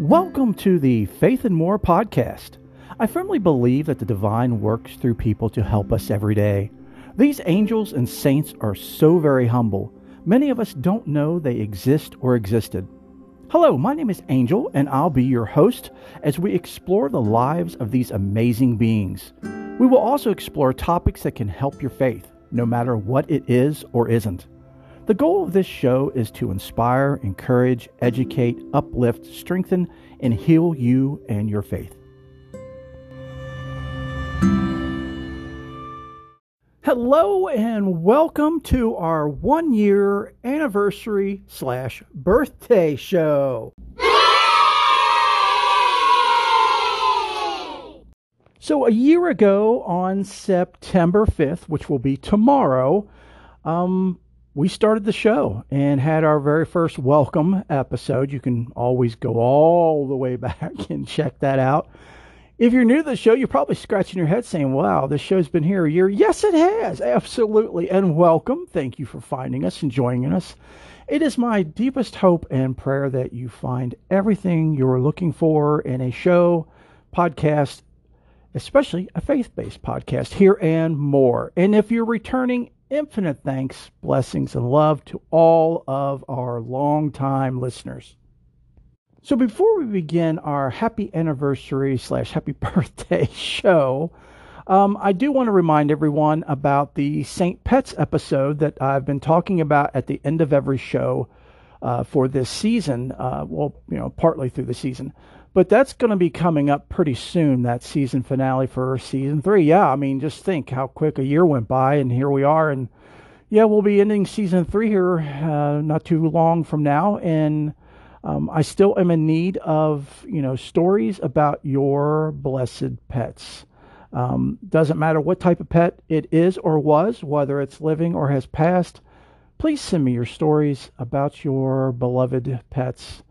Welcome to the Faith and More podcast. I firmly believe that the divine works through people to help us every day. These angels and saints are so very humble. Many of us don't know they exist or existed. Hello, my name is Angel, and I'll be your host as we explore the lives of these amazing beings. We will also explore topics that can help your faith, no matter what it is or isn't. The goal of this show is to inspire, encourage, educate, uplift, strengthen, and heal you and your faith. Hello and welcome to our one year anniversary slash birthday show. So, a year ago on September 5th, which will be tomorrow, um, we started the show and had our very first welcome episode. You can always go all the way back and check that out. If you're new to the show, you're probably scratching your head saying, wow, this show's been here a year. Yes, it has. Absolutely. And welcome. Thank you for finding us and joining us. It is my deepest hope and prayer that you find everything you're looking for in a show, podcast, especially a faith based podcast here and more. And if you're returning, infinite thanks, blessings, and love to all of our longtime listeners. So before we begin our happy anniversary slash happy birthday show, um, I do want to remind everyone about the St. Pets episode that I've been talking about at the end of every show uh, for this season. Uh, well, you know, partly through the season. But that's going to be coming up pretty soon, that season finale for season three. Yeah, I mean, just think how quick a year went by, and here we are. And yeah, we'll be ending season three here uh, not too long from now. And um, I still am in need of, you know, stories about your blessed pets. Um, doesn't matter what type of pet it is or was, whether it's living or has passed. Please send me your stories about your beloved pets.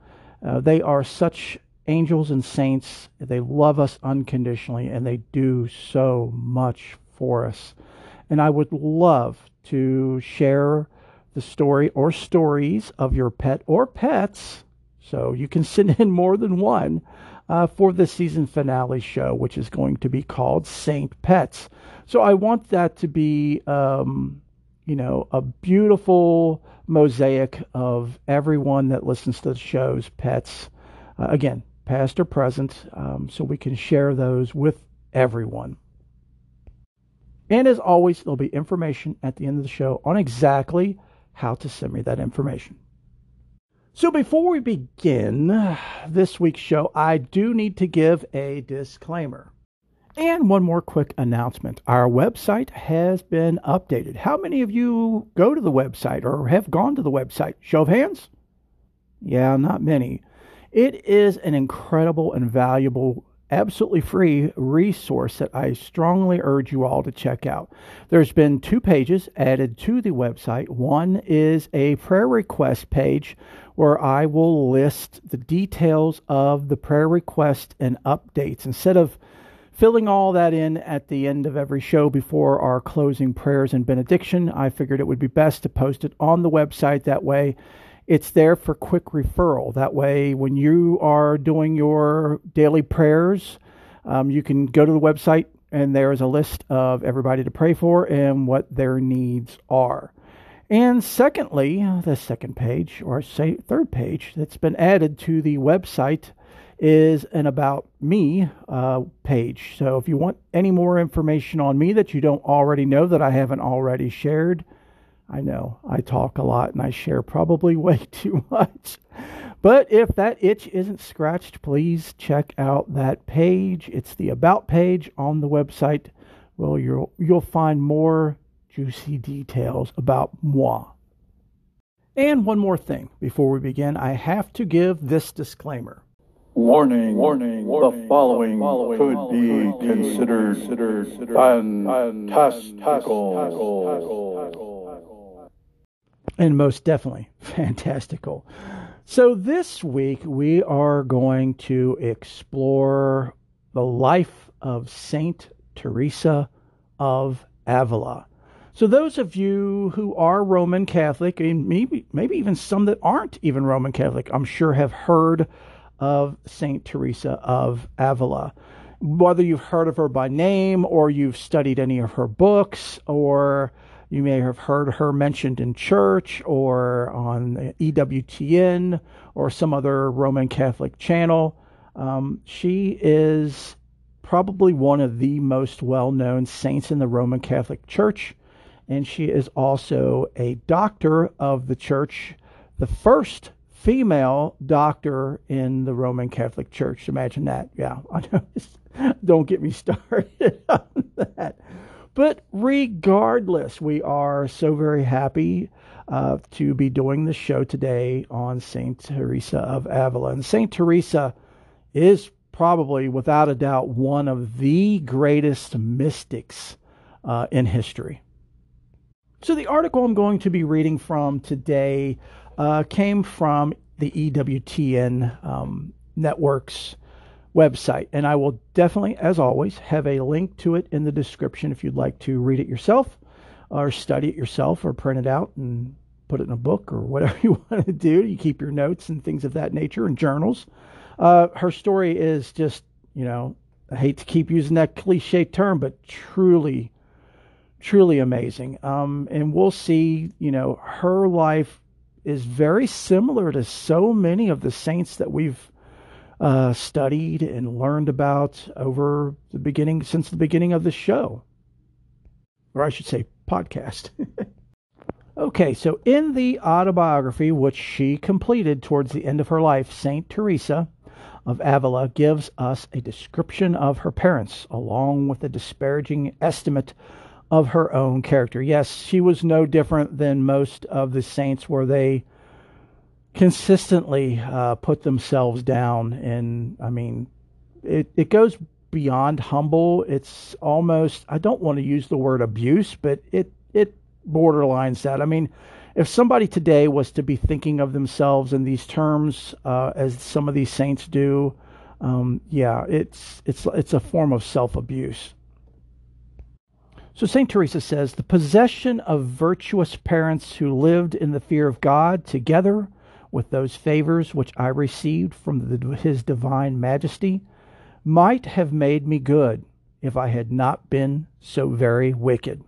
Uh, they are such angels and saints. They love us unconditionally and they do so much for us. And I would love to share the story or stories of your pet or pets. So you can send in more than one uh, for the season finale show, which is going to be called Saint Pets. So I want that to be, um, you know, a beautiful mosaic of everyone that listens to the show's pets. Uh, again, past or present, um, so we can share those with everyone. And as always, there'll be information at the end of the show on exactly how to send me that information. So before we begin this week's show, I do need to give a disclaimer. And one more quick announcement. Our website has been updated. How many of you go to the website or have gone to the website? Show of hands? Yeah, not many. It is an incredible and valuable, absolutely free resource that I strongly urge you all to check out. There's been two pages added to the website. One is a prayer request page where I will list the details of the prayer request and updates instead of filling all that in at the end of every show before our closing prayers and benediction. I figured it would be best to post it on the website that way it's there for quick referral. That way, when you are doing your daily prayers, um, you can go to the website and there is a list of everybody to pray for and what their needs are. And secondly, the second page, or say third page, that's been added to the website is an About Me uh, page. So if you want any more information on me that you don't already know that I haven't already shared, I know I talk a lot and I share probably way too much. But if that itch isn't scratched, please check out that page. It's the about page on the website. Well, you'll you'll find more juicy details about moi. And one more thing before we begin, I have to give this disclaimer. Warning, warning, warning the following, the following could be considered, considered fantastical and most definitely fantastical. So, this week we are going to explore the life of Saint Teresa of Avila. So, those of you who are Roman Catholic, and maybe, maybe even some that aren't even Roman Catholic, I'm sure have heard of St. Teresa of Avila. Whether you've heard of her by name or you've studied any of her books or you may have heard her mentioned in church or on EWTN or some other Roman Catholic channel. Um, she is probably one of the most well known saints in the Roman Catholic Church, and she is also a doctor of the church, the first female doctor in the Roman Catholic Church. Imagine that. Yeah, I know. Don't get me started on that. But regardless, we are so very happy uh, to be doing the show today on St. Teresa of Avila. And St. Teresa is probably, without a doubt, one of the greatest mystics uh, in history. So, the article I'm going to be reading from today uh, came from the EWTN um, network's website. And I will definitely, as always, have a link to it in the description if you'd like to read it yourself or study it yourself or print it out and put it in a book or whatever you want to do. You keep your notes and things of that nature and journals. Uh, her story is just, you know, I hate to keep using that cliche term, but truly, truly amazing. Um, and we'll see, you know, her life is very similar to so many of the saints that we've uh, studied and learned about over the beginning, since the beginning of the show, or I should say, podcast. okay, so in the autobiography, which she completed towards the end of her life, Saint Teresa of Avila gives us a description of her parents, along with a disparaging estimate of her own character. Yes, she was no different than most of the saints, where they consistently uh, put themselves down. And I mean, it, it goes beyond humble. It's almost, I don't want to use the word abuse, but it, it borderlines that. I mean, if somebody today was to be thinking of themselves in these terms, uh, as some of these saints do, um, yeah, it's it's it's a form of self abuse. So Saint Teresa says the possession of virtuous parents who lived in the fear of God together with those favors which I received from the, his divine majesty might have made me good if I had not been so very wicked.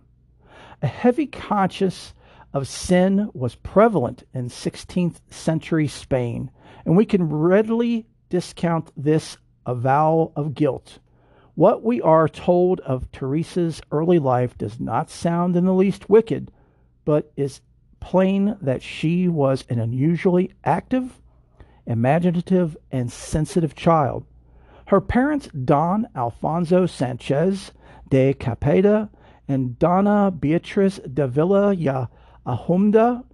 A heavy conscience of sin was prevalent in 16th century Spain, and we can readily discount this avowal of guilt. What we are told of Teresa's early life does not sound in the least wicked, but is plain that she was an unusually active, imaginative, and sensitive child. Her parents, Don Alfonso Sanchez de Cepeda and Donna Beatriz de Villa y Ahumada,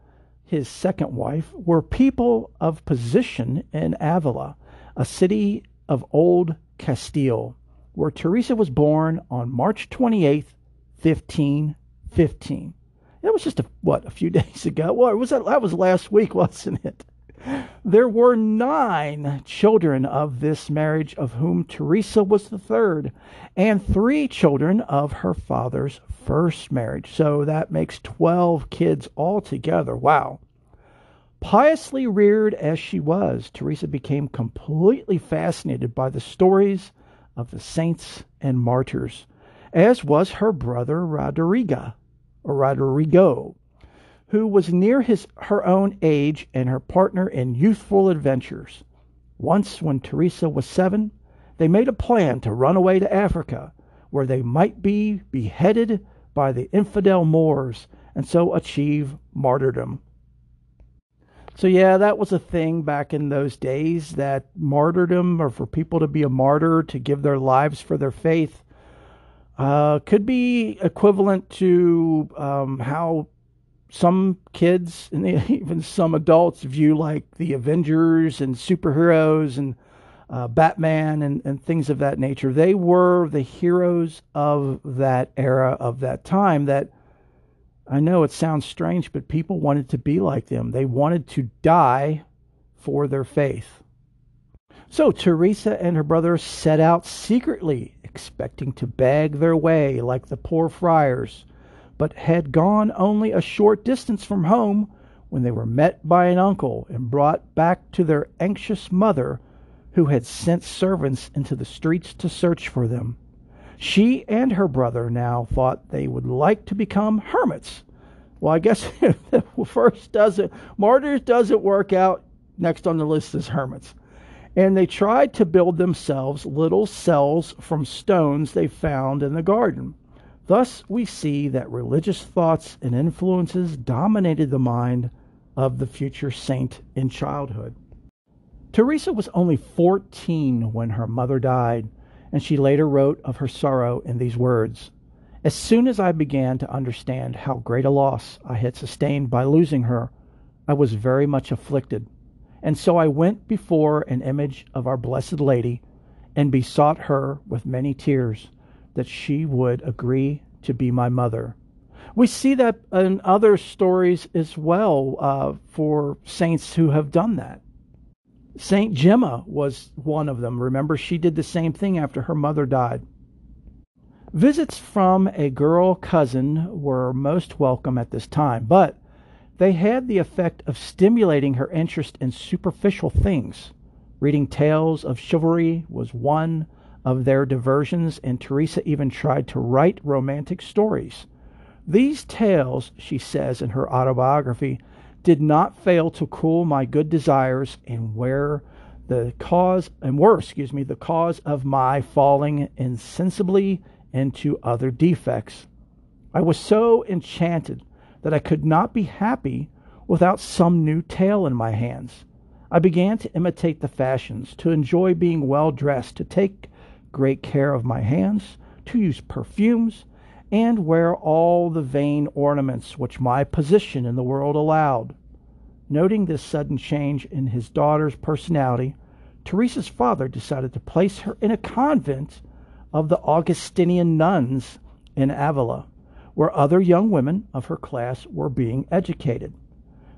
his second wife, were people of position in Avila, a city of old Castile, where Teresa was born on March 28, 1515. That was just a, what a few days ago. What was that? That was last week, wasn't it? There were nine children of this marriage, of whom Teresa was the third, and three children of her father's first marriage. So that makes 12 kids altogether. Wow. Piously reared as she was, Teresa became completely fascinated by the stories of the saints and martyrs, as was her brother Roderiga Rodrigo, who was near his her own age and her partner in youthful adventures. Once, when Teresa was seven, they made a plan to run away to Africa, where they might be beheaded by the infidel Moors and so achieve martyrdom. So, yeah, that was a thing back in those days that martyrdom, or for people to be a martyr, to give their lives for their faith, uh, could be equivalent to um, how some kids and even some adults view like the Avengers and superheroes and uh, Batman and, and things of that nature. They were the heroes of that era, of that time. That I know it sounds strange, but people wanted to be like them. They wanted to die for their faith. So Teresa and her brother set out secretly, expecting to beg their way like the poor friars, but had gone only a short distance from home when they were met by an uncle and brought back to their anxious mother who had sent servants into the streets to search for them. She and her brother now thought they would like to become hermits. Well, I guess if the first doesn't, martyrs doesn't work out, next on the list is hermits. And they tried to build themselves little cells from stones they found in the garden. Thus, we see that religious thoughts and influences dominated the mind of the future saint in childhood. Teresa was only 14 when her mother died, and she later wrote of her sorrow in these words As soon as I began to understand how great a loss I had sustained by losing her, I was very much afflicted, and so I went before an image of our Blessed Lady and besought her with many tears that she would agree to be my mother. We see that in other stories as well uh, for saints who have done that. Saint Gemma was one of them. Remember, she did the same thing after her mother died. Visits from a girl cousin were most welcome at this time, but they had the effect of stimulating her interest in superficial things. Reading tales of chivalry was one of their diversions, and Teresa even tried to write romantic stories. These tales, she says in her autobiography, did not fail to cool my good desires and where the cause and were, excuse me, the cause of my falling insensibly into other defects. I was so enchanted that I could not be happy without some new tale in my hands. I began to imitate the fashions, to enjoy being well dressed, to take great care of my hands, to use perfumes, and wear all the vain ornaments which my position in the world allowed. Noting this sudden change in his daughter's personality, Teresa's father decided to place her in a convent of the Augustinian nuns in Avila, where other young women of her class were being educated.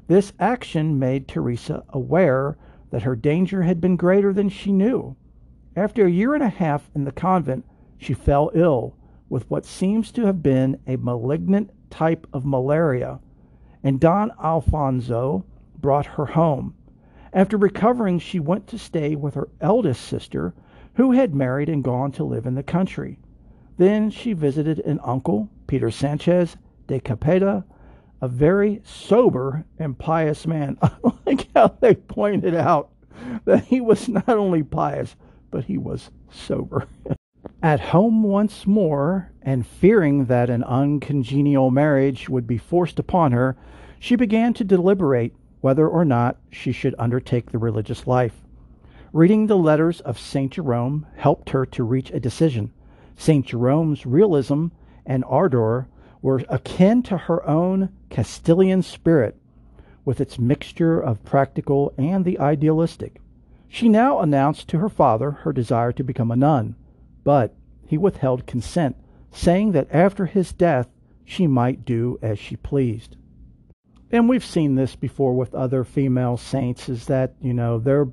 This action made Teresa aware that her danger had been greater than she knew. After a year and a half in the convent, she fell ill with what seems to have been a malignant type of malaria, and Don Alfonso brought her home. After recovering, she went to stay with her eldest sister, who had married and gone to live in the country. Then she visited an uncle, Peter Sanchez de Cepeda, a very sober and pious man. I like how they pointed out that he was not only pious, but he was sober. At home once more, and fearing that an uncongenial marriage would be forced upon her, she began to deliberate whether or not she should undertake the religious life. Reading the letters of St. Jerome helped her to reach a decision. St. Jerome's realism and ardor were akin to her own Castilian spirit, with its mixture of practical and the idealistic. She now announced to her father her desire to become a nun but he withheld consent, saying that after his death she might do as she pleased. And we've seen this before with other female saints, is that, you know, their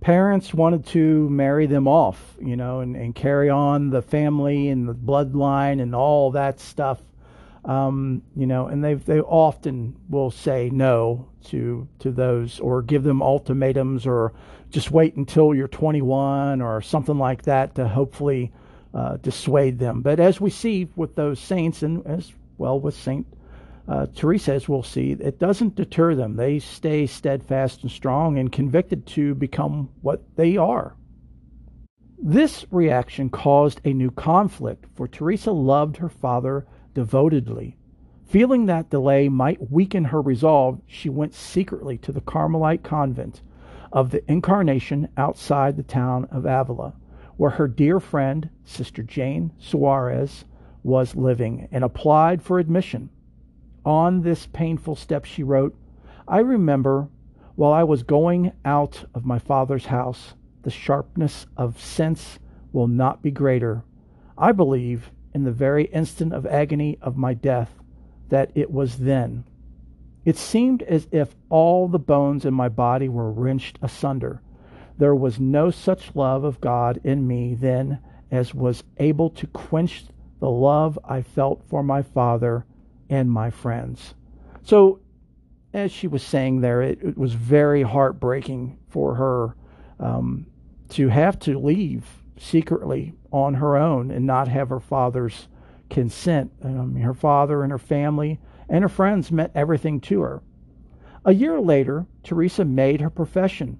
parents wanted to marry them off, you know, and, and carry on the family and the bloodline and all that stuff. Um, you know, and they they often will say no to to those or give them ultimatums or just wait until you're 21 or something like that to hopefully uh, dissuade them. But as we see with those saints, and as well with Saint uh, Teresa, as we'll see, it doesn't deter them. They stay steadfast and strong and convicted to become what they are. This reaction caused a new conflict, for Teresa loved her father devotedly. Feeling that delay might weaken her resolve, she went secretly to the Carmelite convent of the Incarnation outside the town of Avila, where her dear friend, Sister Jane Suarez, was living, and applied for admission. On this painful step, she wrote, I remember while I was going out of my father's house, the sharpness of sense will not be greater. I believe in the very instant of agony of my death that it was then it seemed as if all the bones in my body were wrenched asunder. There was no such love of God in me then as was able to quench the love I felt for my father and my friends. So, as she was saying there, it, it was very heartbreaking for her um, to have to leave secretly on her own and not have her father's consent. Um, her father and her family and her friends meant everything to her. A year later, Teresa made her profession,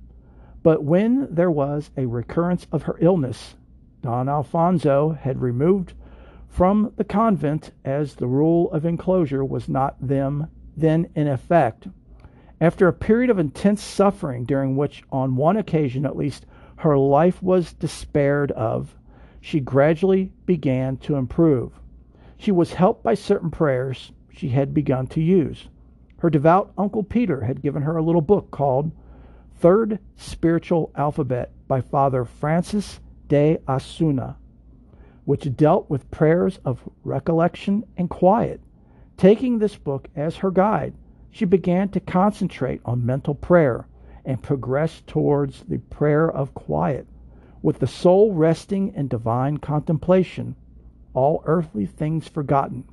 but when there was a recurrence of her illness, Don Alfonso had removed from the convent as the rule of enclosure was not them then in effect. After a period of intense suffering, during which on one occasion at least her life was despaired of, she gradually began to improve. She was helped by certain prayers she had begun to use. Her devout Uncle Peter had given her a little book called Third Spiritual Alphabet by Father Francis de Osuna, which dealt with prayers of recollection and quiet. Taking this book as her guide, she began to concentrate on mental prayer and progress towards the prayer of quiet, with the soul resting in divine contemplation, all earthly things forgotten.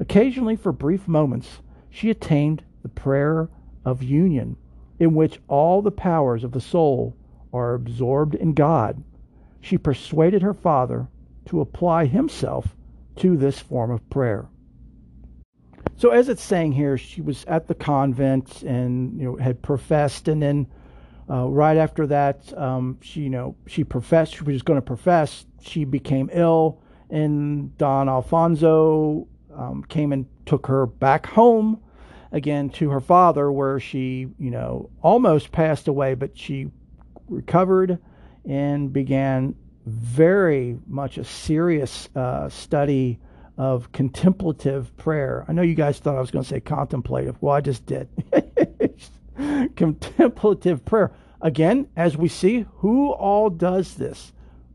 Occasionally, for brief moments, she attained the prayer of union, in which all the powers of the soul are absorbed in God she persuaded her father to apply himself to this form of prayer. So, as it's saying here, she was at the convent and you know had professed, and then uh, right after that, um, she you know she professed she was going to profess. She became ill, and Don Alfonso um, came and took her back home again to her father, where she you know almost passed away, but she recovered and began very much a serious uh, study of contemplative prayer. I know you guys thought I was going to say contemplative. Well, I just did. contemplative prayer. Again, as we see, who all does this?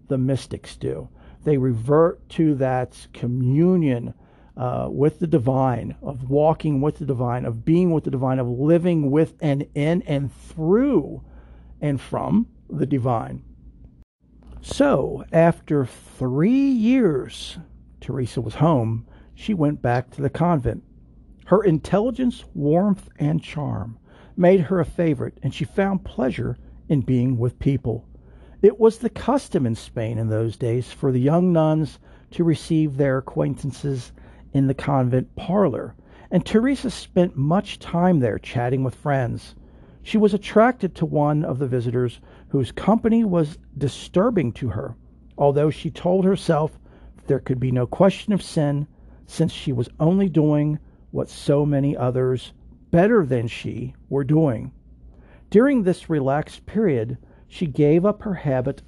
The mystics do. They revert to that communion uh, with the divine, of walking with the divine, of being with the divine, of living with and in and through and from the divine. So, after three years, Teresa was home. She went back to the convent. Her intelligence, warmth, and charm made her a favorite, and she found pleasure in being with people. It was the custom in Spain in those days for the young nuns to receive their acquaintances in the convent parlor, and Teresa spent much time there chatting with friends. She was attracted to one of the visitors whose company was disturbing to her, although she told herself there could be no question of sin, since she was only doing what so many others, better than she, were doing. During this relaxed period, she gave up her habit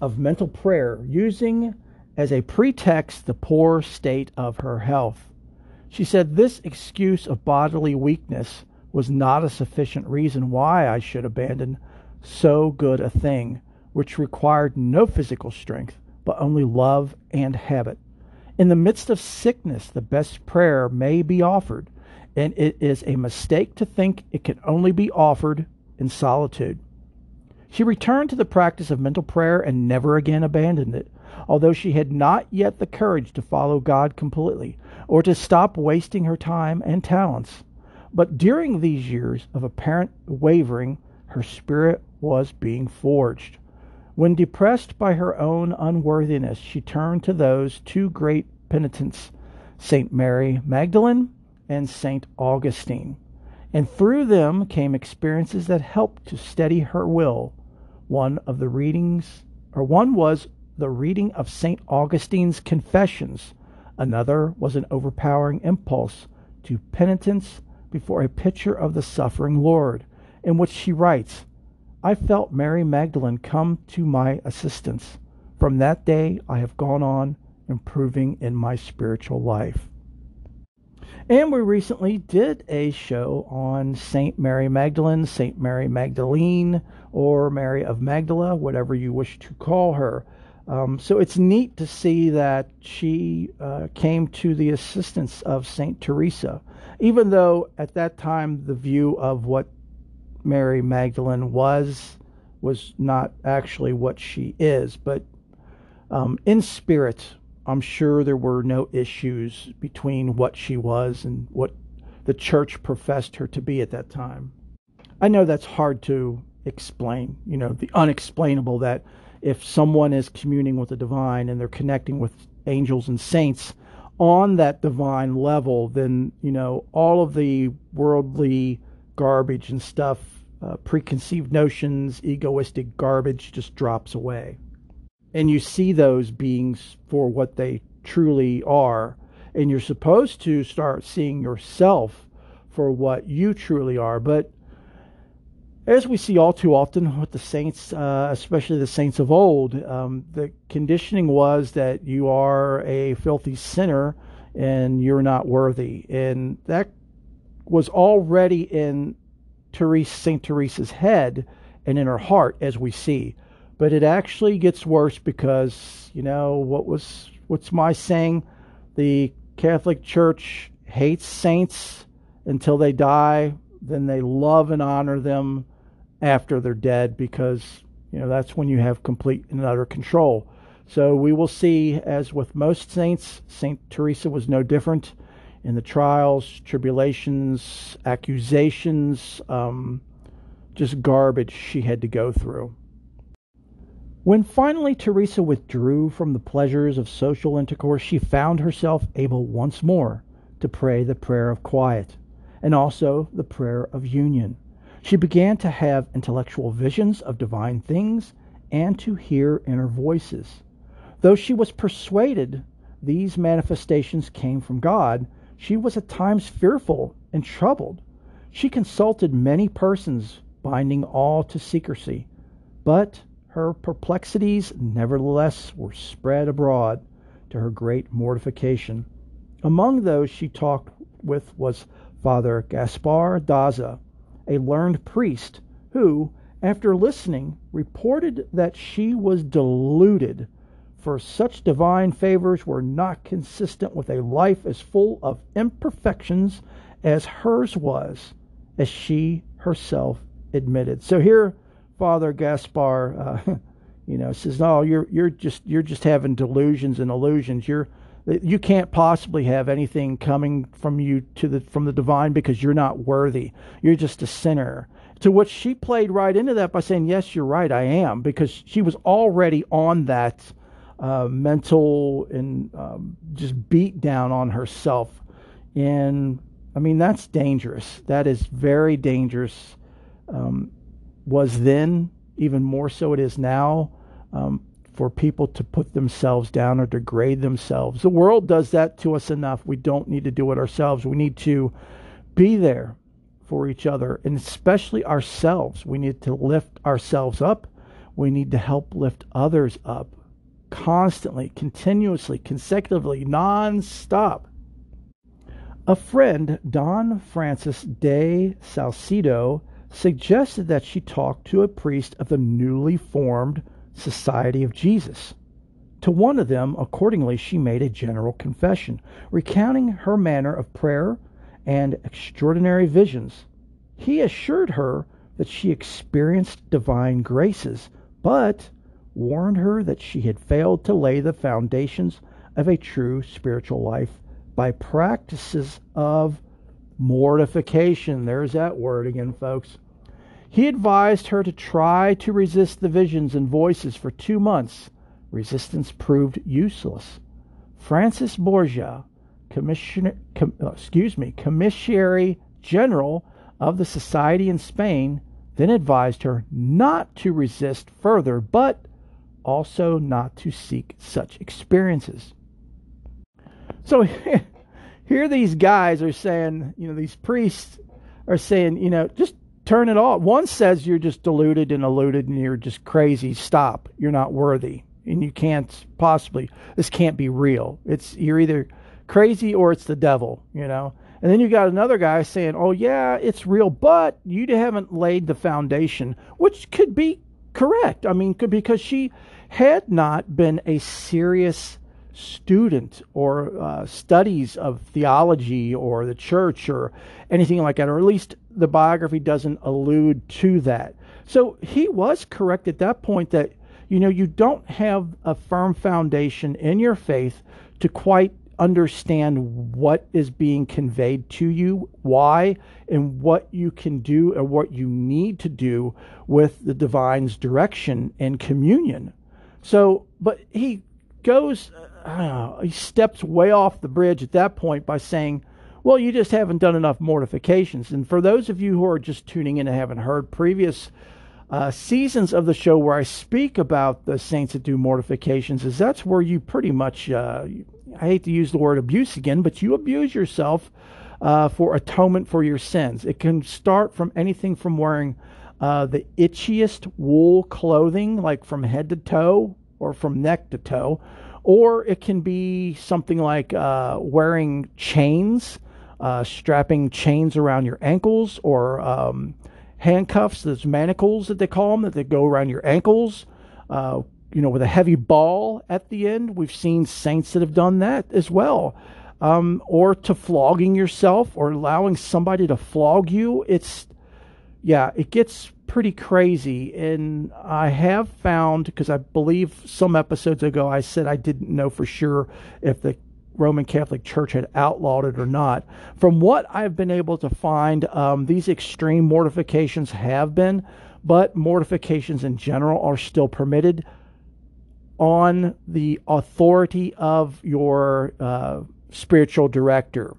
of mental prayer, using as a pretext the poor state of her health. She said this excuse of bodily weakness was not a sufficient reason why I should abandon so good a thing, which required no physical strength, but only love and habit. In the midst of sickness, the best prayer may be offered, and it is a mistake to think it can only be offered in solitude. She returned to the practice of mental prayer and never again abandoned it, although she had not yet the courage to follow God completely or to stop wasting her time and talents. But during these years of apparent wavering, her spirit was being forged. When depressed by her own unworthiness, she turned to those two great penitents, St. Mary Magdalene and St. Augustine, and through them came experiences that helped to steady her will. One of the readings, or one was the reading of St. Augustine's Confessions, another was an overpowering impulse to penitence before a picture of the suffering Lord, in which she writes, I felt Mary Magdalene come to my assistance. From that day, I have gone on improving in my spiritual life. And we recently did a show on Saint Mary Magdalene, Saint Mary Magdalene, or Mary of Magdala, whatever you wish to call her. Um, so it's neat to see that she uh, came to the assistance of Saint Teresa even though at that time the view of what Mary Magdalene was was not actually what she is, but um, in spirit, I'm sure there were no issues between what she was and what the church professed her to be at that time. I know that's hard to explain, you know, the unexplainable that if someone is communing with the divine and they're connecting with angels and saints on that divine level, then, you know, all of the worldly garbage and stuff, uh, preconceived notions, egoistic garbage just drops away. And you see those beings for what they truly are. And you're supposed to start seeing yourself for what you truly are. But as we see all too often with the saints, uh, especially the saints of old, um, the conditioning was that you are a filthy sinner and you're not worthy. And that was already in Therese, St. Teresa's head and in her heart, as we see. But it actually gets worse because, you know, what was what's my saying? The Catholic Church hates saints until they die, then they love and honor them after they're dead because you know that's when you have complete and utter control. So we will see, as with most saints, Saint Teresa was no different in the trials, tribulations, accusations, um, just garbage she had to go through. When finally Teresa withdrew from the pleasures of social intercourse, she found herself able once more to pray the prayer of quiet and also the prayer of union. She began to have intellectual visions of divine things and to hear inner voices. Though she was persuaded these manifestations came from God, she was at times fearful and troubled. She consulted many persons, binding all to secrecy, but her perplexities nevertheless were spread abroad to her great mortification. Among those she talked with was Father Gaspar Daza, a learned priest, who, after listening, reported that she was deluded, for such divine favors were not consistent with a life as full of imperfections as hers was, as she herself admitted. So here, Father Gaspar, uh, you know, says, "No, you're you're just you're just having delusions and illusions. You're you can't possibly have anything coming from you to the from the divine because you're not worthy. You're just a sinner. To which she played right into that by saying, "Yes, you're right. I am," because she was already on that uh, mental and um, just beat down on herself. And I mean, that's dangerous. That is very dangerous. Um, was then even more so it is now. Um, for people to put themselves down or degrade themselves. The world does that to us enough. We don't need to do it ourselves. We need to be there for each other and especially ourselves. We need to lift ourselves up. We need to help lift others up constantly, continuously, consecutively, non-stop. A friend, Don Francis de Salcedo, suggested that she talk to a priest of the newly formed Society of Jesus. To one of them, accordingly, she made a general confession, recounting her manner of prayer and extraordinary visions. He assured her that she experienced divine graces, but warned her that she had failed to lay the foundations of a true spiritual life by practices of mortification. There's that word again, folks. He advised her to try to resist the visions and voices for two months. Resistance proved useless. Francis Borgia, commissioner, com, uh, excuse me, commissary general of the society in Spain, then advised her not to resist further, but also not to seek such experiences. So here these guys are saying, you know, these priests are saying, you know, just turn it off. One says you're just deluded and eluded and you're just crazy. Stop. You're not worthy. And you can't possibly, this can't be real. It's, you're either crazy or it's the devil, you know? And then you got another guy saying, oh, yeah, it's real, but you haven't laid the foundation, which could be correct. I mean, because she had not been a serious student or uh, studies of theology or the church or anything like that, or at least the biography doesn't allude to that. So he was correct at that point that, you know, you don't have a firm foundation in your faith to quite understand what is being conveyed to you, why, and what you can do or what you need to do with the divine's direction and communion. So, but he goes, uh, he steps way off the bridge at that point by saying, well, you just haven't done enough mortifications. And for those of you who are just tuning in and haven't heard previous uh, seasons of the show where I speak about the saints that do mortifications, is that's where you pretty much, uh, I hate to use the word abuse again, but you abuse yourself uh, for atonement for your sins. It can start from anything from wearing uh, the itchiest wool clothing, like from head to toe or from neck to toe, or it can be something like uh, wearing chains, uh, strapping chains around your ankles, or um, handcuffs, those manacles that they call them, that they go around your ankles. You know, with a heavy ball at the end. We've seen saints that have done that as well um, or to flogging yourself or allowing somebody to flog you. It's, yeah, it gets pretty crazy. And I have found, because I believe some episodes ago I said I didn't know for sure if the Roman Catholic Church had outlawed it or not. From what I've been able to find, um, these extreme mortifications have been, but mortifications in general are still permitted on the authority of your uh, spiritual director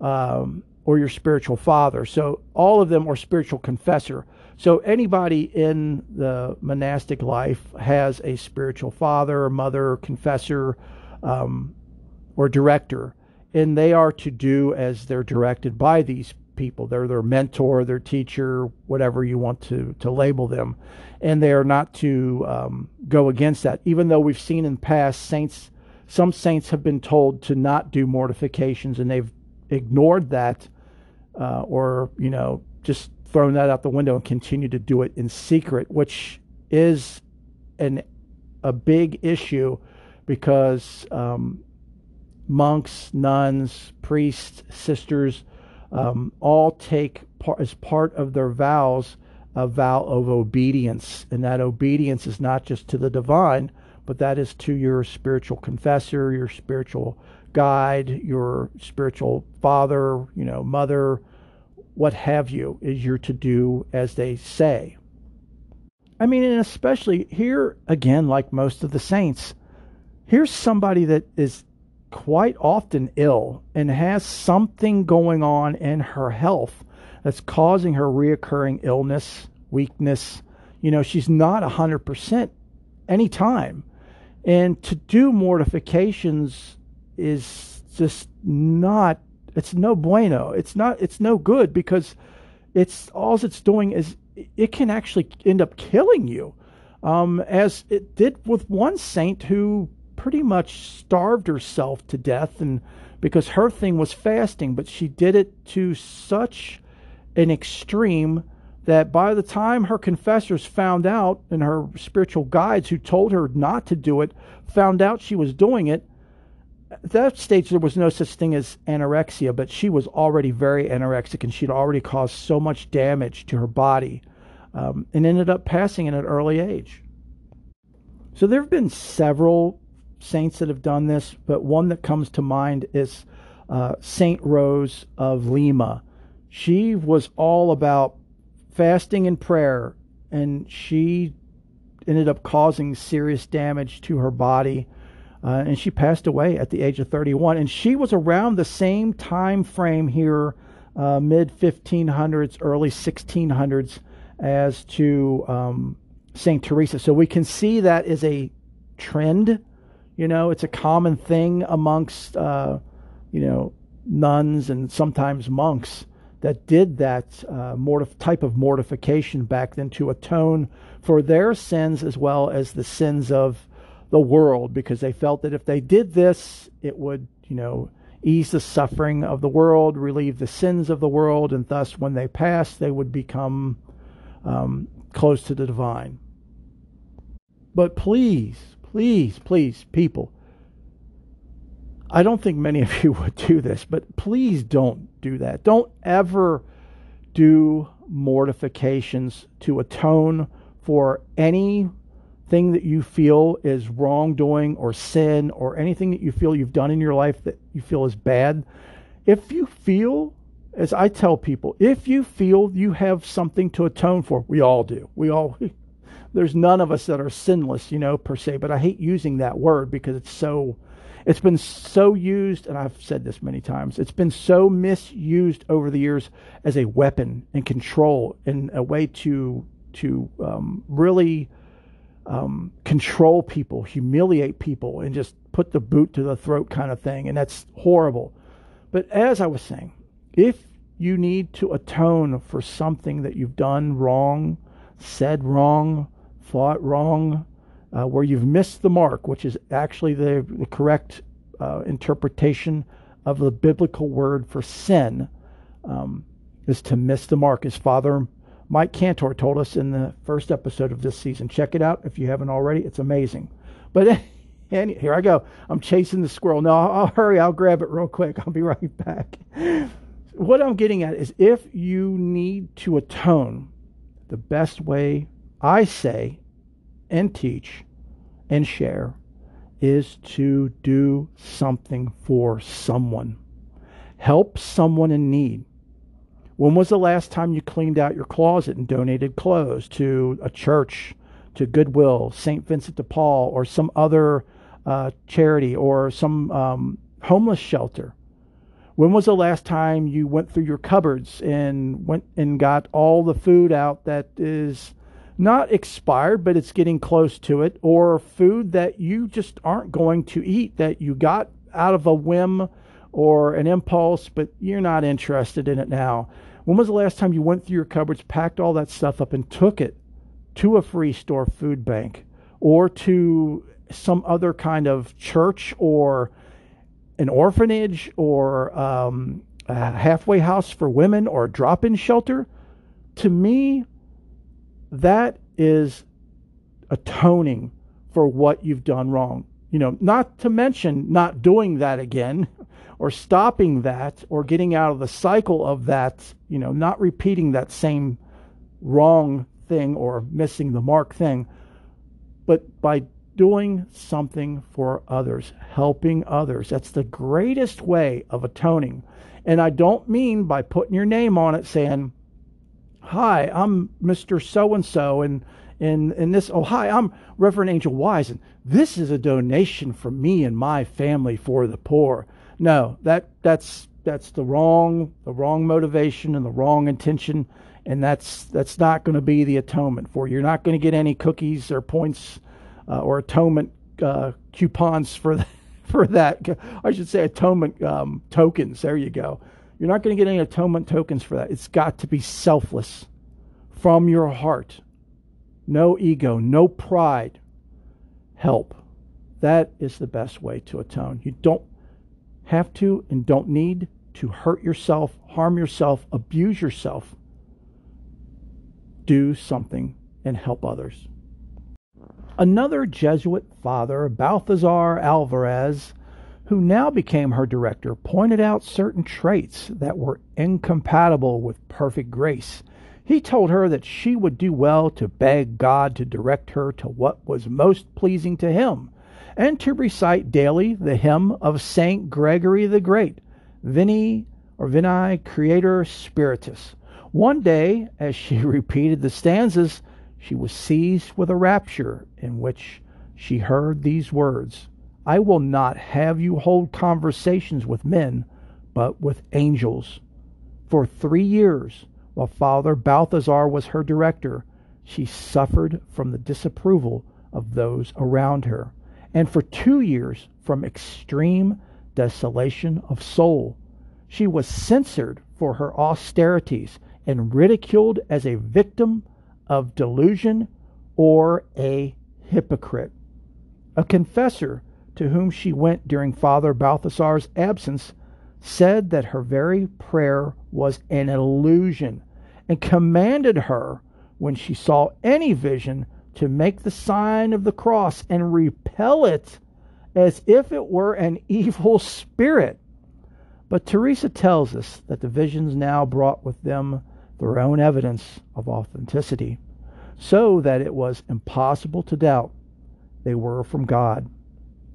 um, or your spiritual father. So all of them are spiritual confessor. So anybody in the monastic life has a spiritual father, mother, confessor, um, or director, and they are to do as they're directed by these people. They're their mentor, their teacher, whatever you want to to label them, and they are not to um, go against that. Even though we've seen in the past saints some saints have been told to not do mortifications and they've ignored that uh, or, you know, just thrown that out the window and continue to do it in secret, which is an a big issue because um, monks, nuns, priests, sisters um, all take part, as part of their vows a vow of obedience, and that obedience is not just to the divine, but that is to your spiritual confessor, your spiritual guide, your spiritual father, you know, mother, what have you, is you're to do as they say. I mean, and especially here, again, like most of the saints, here's somebody that is quite often ill and has something going on in her health that's causing her reoccurring illness, weakness. You know, she's not 100% anytime. And to do mortifications is just not it's no bueno. It's not it's no good because it's all it's doing is it can actually end up killing you. Um, as it did with one saint who pretty much starved herself to death and because her thing was fasting, but she did it to such an extreme that by the time her confessors found out and her spiritual guides who told her not to do it found out she was doing it, at that stage there was no such thing as anorexia, but she was already very anorexic and she'd already caused so much damage to her body um, and ended up passing at an early age. So there have been several saints that have done this, but one that comes to mind is uh, Saint Rose of Lima. She was all about fasting and prayer, and she ended up causing serious damage to her body. Uh, and she passed away at the age of 31. And she was around the same time frame here, uh, mid 1500s, early 1600s, as to um, St. Teresa. So we can see that is a trend. You know, it's a common thing amongst, uh, you know, nuns and sometimes monks that did that uh, mortif- type of mortification back then to atone for their sins as well as the sins of the world, because they felt that if they did this, it would, you know, ease the suffering of the world, relieve the sins of the world, and thus, when they passed, they would become um, close to the divine. But please, please, please, people, I don't think many of you would do this, but please don't do that. Don't ever do mortifications to atone for anything that you feel is wrongdoing or sin or anything that you feel you've done in your life that you feel is bad. If you feel, as I tell people, if you feel you have something to atone for, we all do. We all there's none of us that are sinless, you know, per se. But I hate using that word because it's so, it's been so used, and I've said this many times. It's been so misused over the years as a weapon and control and a way to to um, really um, control people, humiliate people, and just put the boot to the throat kind of thing. And that's horrible. But as I was saying, if you need to atone for something that you've done wrong, said wrong, thought wrong, uh, where you've missed the mark, which is actually the, the correct uh, interpretation of the biblical word for sin, um, is to miss the mark. As father, Mike Cantor, told us in the first episode of this season. Check it out if you haven't already. It's amazing. But and here I go. I'm chasing the squirrel. No, I'll, I'll hurry. I'll grab it real quick. I'll be right back. What I'm getting at is if you need to atone, the best way I say and teach and share is to do something for someone. Help someone in need. When was the last time you cleaned out your closet and donated clothes to a church, to Goodwill, St. Vincent de Paul, or some other uh, charity or some um, homeless shelter? When was the last time you went through your cupboards and went and got all the food out that is not expired, but it's getting close to it, or food that you just aren't going to eat that you got out of a whim or an impulse, but you're not interested in it now? When was the last time you went through your cupboards, packed all that stuff up, and took it to a free store food bank or to some other kind of church or an orphanage or um, a halfway house for women or a drop in shelter, to me, that is atoning for what you've done wrong. You know, not to mention not doing that again or stopping that or getting out of the cycle of that, you know, not repeating that same wrong thing or missing the mark thing. But by doing something for others, helping others. That's the greatest way of atoning. And I don't mean by putting your name on it saying, Hi, I'm Mr. So and so, and in, in this, oh, hi, I'm Reverend Angel Wise, and this is a donation from me and my family for the poor. No, that that's that's the wrong the wrong motivation and the wrong intention, and that's that's not going to be the atonement for you. You're not going to get any cookies or points or atonement uh, coupons for the, for that. I should say atonement um, tokens. There you go. You're not going to get any atonement tokens for that. It's got to be selfless from your heart. No ego, no pride. Help. That is the best way to atone. You don't have to and don't need to hurt yourself, harm yourself, abuse yourself. Do something and help others. Another Jesuit father, Balthazar Alvarez, who now became her director, pointed out certain traits that were incompatible with perfect grace. He told her that she would do well to beg God to direct her to what was most pleasing to Him, and to recite daily the hymn of Saint Gregory the Great, Vini or Vini Creator Spiritus. One day, as she repeated the stanzas, she was seized with a rapture in which she heard these words I will not have you hold conversations with men, but with angels. For three years, while Father Balthazar was her director, she suffered from the disapproval of those around her, and for two years from extreme desolation of soul. She was censored for her austerities and ridiculed as a victim of delusion or a hypocrite. A confessor to whom she went during Father Balthasar's absence said that her very prayer was an illusion and commanded her, when she saw any vision, to make the sign of the cross and repel it as if it were an evil spirit. But Teresa tells us that the visions now brought with them their own evidence of authenticity, so that it was impossible to doubt they were from God.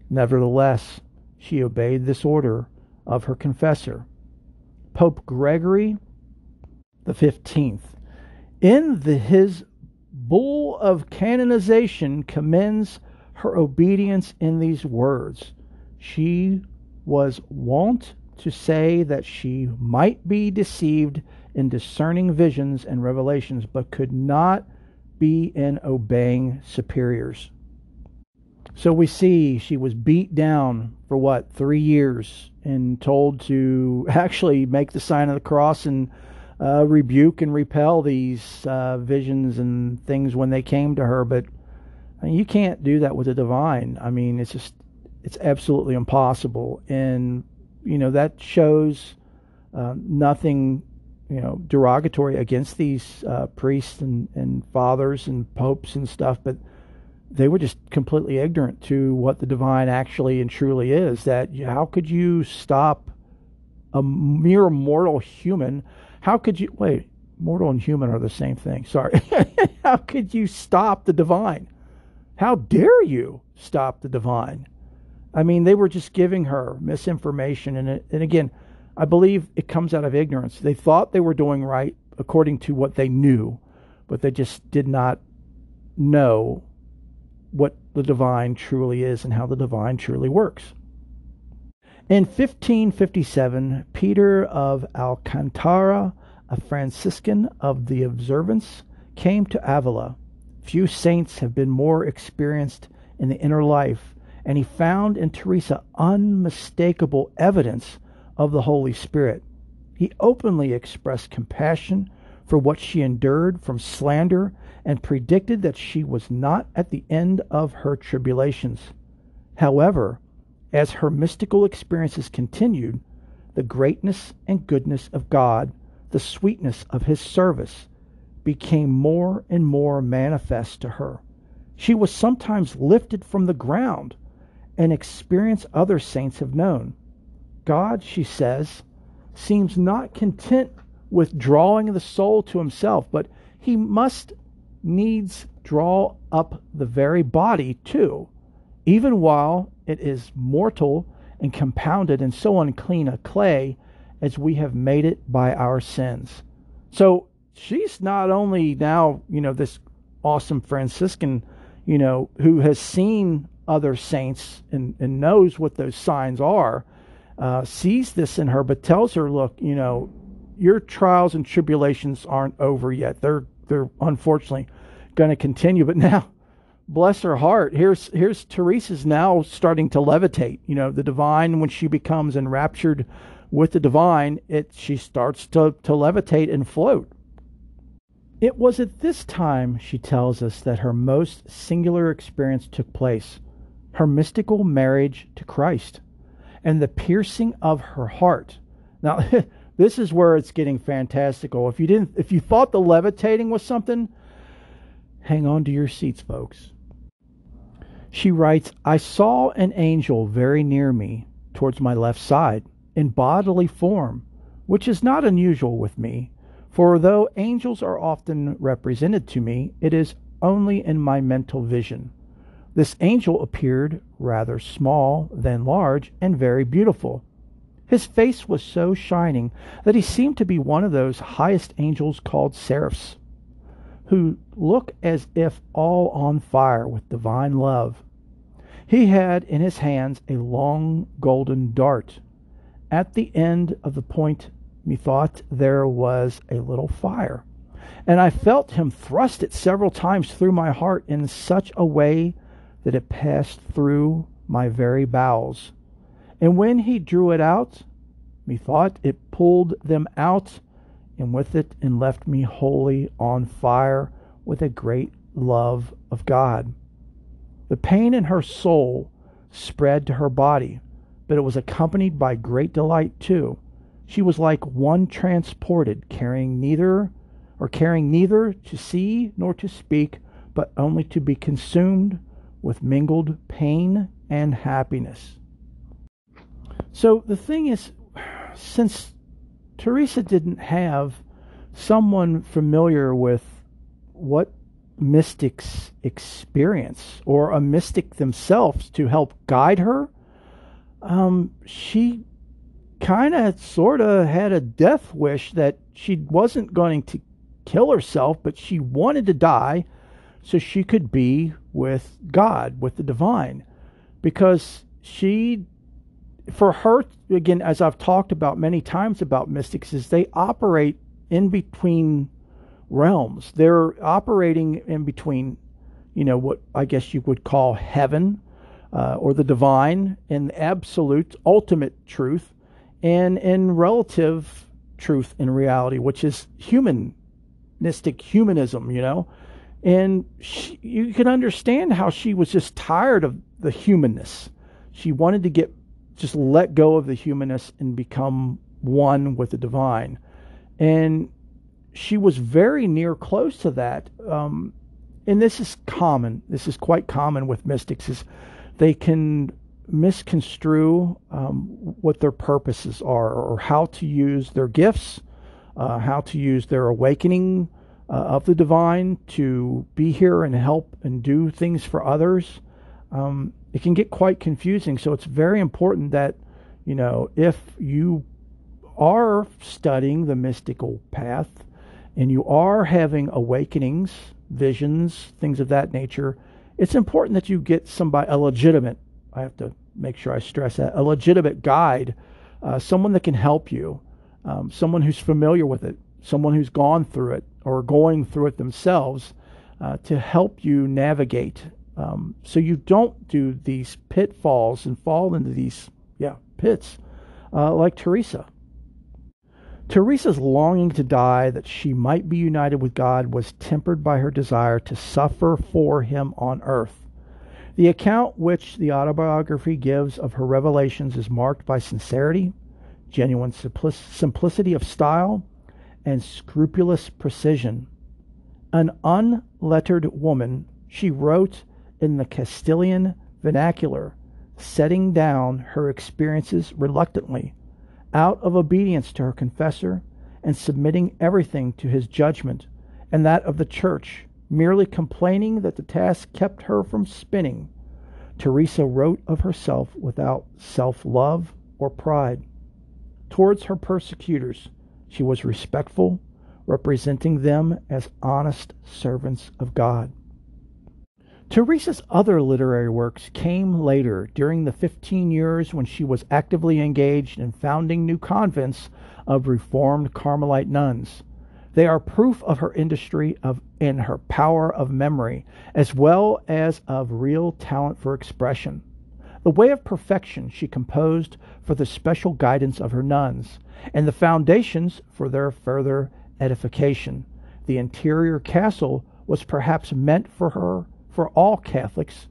Nevertheless, she obeyed this order of her confessor. Pope Gregory the 15th, in the, his bull of canonization commends her obedience in these words. She was wont to say that she might be deceived in discerning visions and revelations, but could not be in obeying superiors. So we see she was beat down for what, three years, and told to actually make the sign of the cross and uh, rebuke and repel these uh, visions and things when they came to her. But you can't do that with the divine. I mean, it's just, it's absolutely impossible. And, you know, that shows uh, nothing, you know, derogatory against these uh, priests and, and fathers and popes and stuff, but they were just completely ignorant to what the divine actually and truly is. That how could you stop a mere mortal human? How could you wait? Mortal and human are the same thing. Sorry. how could you stop the divine? How dare you stop the divine? I mean, they were just giving her misinformation, and and again, I believe it comes out of ignorance. They thought they were doing right according to what they knew, but they just did not know what the divine truly is and how the divine truly works. In 1557, Peter of Alcantara, a Franciscan of the Observance, came to Avila. Few saints have been more experienced in the inner life, and he found in Teresa unmistakable evidence of the Holy Spirit. He openly expressed compassion for what she endured from slander and predicted that she was not at the end of her tribulations. However, as her mystical experiences continued, the greatness and goodness of God, the sweetness of His service, became more and more manifest to her. She was sometimes lifted from the ground, an experience other saints have known. God, she says, seems not content with drawing the soul to himself, but he must needs draw up the very body too, even while it is mortal and compounded in so unclean a clay as we have made it by our sins. So she's not only now, you know, this awesome Franciscan, you know, who has seen other saints and, and knows what those signs are, uh, sees this in her, but tells her, look, you know, your trials and tribulations aren't over yet. They're they're unfortunately going to continue. But now, bless her heart, here's here's Teresa's now starting to levitate. You know, the divine when she becomes enraptured with the divine, it she starts to to levitate and float. It was at this time, she tells us, that her most singular experience took place her mystical marriage to Christ and the piercing of her heart. Now, this is where it's getting fantastical. If you didn't if you thought the levitating was something, hang on to your seats, folks. She writes, I saw an angel very near me, towards my left side, in bodily form, which is not unusual with me, for though angels are often represented to me, it is only in my mental vision. This angel appeared rather small than large and very beautiful. His face was so shining that he seemed to be one of those highest angels called seraphs, who look as if all on fire with divine love. He had in his hands a long golden dart. At the end of the point, methought there was a little fire, and I felt him thrust it several times through my heart in such a way that it passed through my very bowels. And when he drew it out, methought it pulled them out, and with it and left me wholly on fire with a great love of God. The pain in her soul spread to her body, but it was accompanied by great delight too. She was like one transported, carrying neither or caring neither to see nor to speak, but only to be consumed with mingled pain and happiness. So the thing is, since Teresa didn't have someone familiar with what mystics experience or a mystic themselves to help guide her, um, she kind of sort of had a death wish that she wasn't going to kill herself, but she wanted to die so she could be with God, with the divine, because she, for her, again, as I've talked about many times about mystics, is they operate in between realms. They're operating in between, you know, what I guess you would call heaven uh, or the divine and absolute, ultimate truth, and in relative truth in reality, which is humanistic humanism, you know. And she, you can understand how she was just tired of the humanness. She wanted to get just let go of the humanness and become one with the divine. And she was very near close to that. Um, and this is common. This is quite common with mystics. Is they can misconstrue um, what their purposes are or how to use their gifts, uh, how to use their awakening uh, of the divine to be here and help and do things for others. Um, it can get quite confusing. So it's very important that, you know, if you are studying the mystical path and you are having awakenings, visions, things of that nature, it's important that you get somebody, a legitimate, I have to make sure I stress that, a legitimate guide, uh, someone that can help you, um, someone who's familiar with it, someone who's gone through it or going through it themselves uh, to help you navigate um, so you don't do these pitfalls and fall into these, yeah, pits uh, like Teresa. Teresa's longing to die that she might be united with God was tempered by her desire to suffer for him on earth. The account which the autobiography gives of her revelations is marked by sincerity, genuine simplicity of style, and scrupulous precision. An unlettered woman, she wrote in the Castilian vernacular, setting down her experiences reluctantly out of obedience to her confessor and submitting everything to his judgment and that of the church, merely complaining that the task kept her from spinning. Teresa wrote of herself without self love or pride. Towards her persecutors, she was respectful, representing them as honest servants of God. Teresa's other literary works came later, during the 15 years when she was actively engaged in founding new convents of Reformed Carmelite nuns. They are proof of her industry of and her power of memory, as well as of real talent for expression. The Way of Perfection she composed for the special guidance of her nuns, and the foundations for their further edification. The interior castle was perhaps meant for her for all Catholics.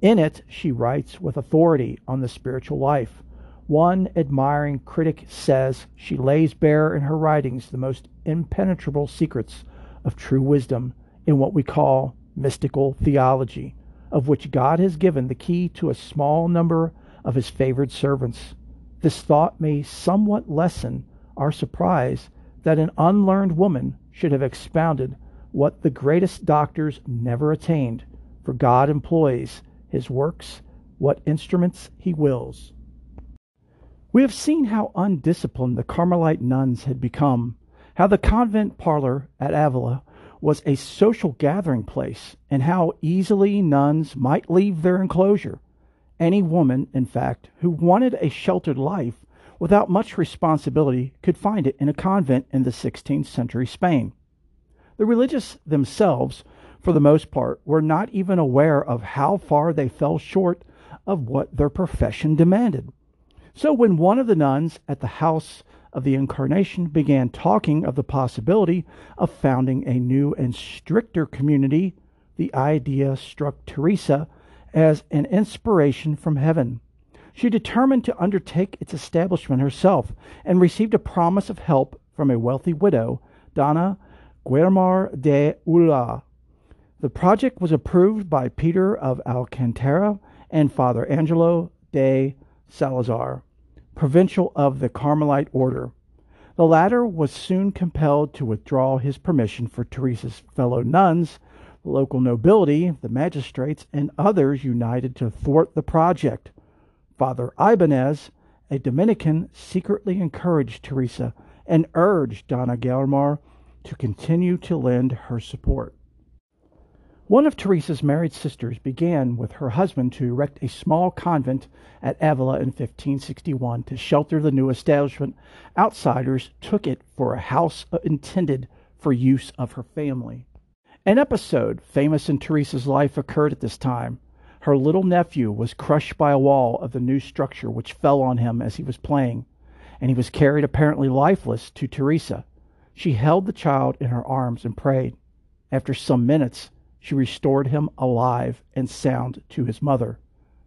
In it, she writes with authority on the spiritual life. One admiring critic says she lays bare in her writings the most impenetrable secrets of true wisdom in what we call mystical theology, of which God has given the key to a small number of his favored servants. This thought may somewhat lessen our surprise that an unlearned woman should have expounded what the greatest doctors never attained, for God employs his works, what instruments he wills. We have seen how undisciplined the Carmelite nuns had become, how the convent parlor at Avila was a social gathering place, and how easily nuns might leave their enclosure. Any woman, in fact, who wanted a sheltered life without much responsibility could find it in a convent in the 16th century Spain. The religious themselves, for the most part, were not even aware of how far they fell short of what their profession demanded. So when one of the nuns at the house of the Incarnation began talking of the possibility of founding a new and stricter community, the idea struck Teresa as an inspiration from heaven. She determined to undertake its establishment herself and received a promise of help from a wealthy widow, Donna Guiomar de Ulloa. The project was approved by Peter of Alcantara and Father Angelo de Salazar, provincial of the Carmelite order. The latter was soon compelled to withdraw his permission for Teresa's fellow nuns, local nobility, the magistrates, and others united to thwart the project. Father Ibanez, a Dominican, secretly encouraged Teresa and urged Donna Guiomar to continue to lend her support. One of Teresa's married sisters began with her husband to erect a small convent at Avila in 1561 to shelter the new establishment. Outsiders took it for a house intended for use of her family. An episode famous in Teresa's life occurred at this time. Her little nephew was crushed by a wall of the new structure which fell on him as he was playing, and he was carried apparently lifeless to Teresa. She held the child in her arms and prayed. After some minutes, she restored him alive and sound to his mother.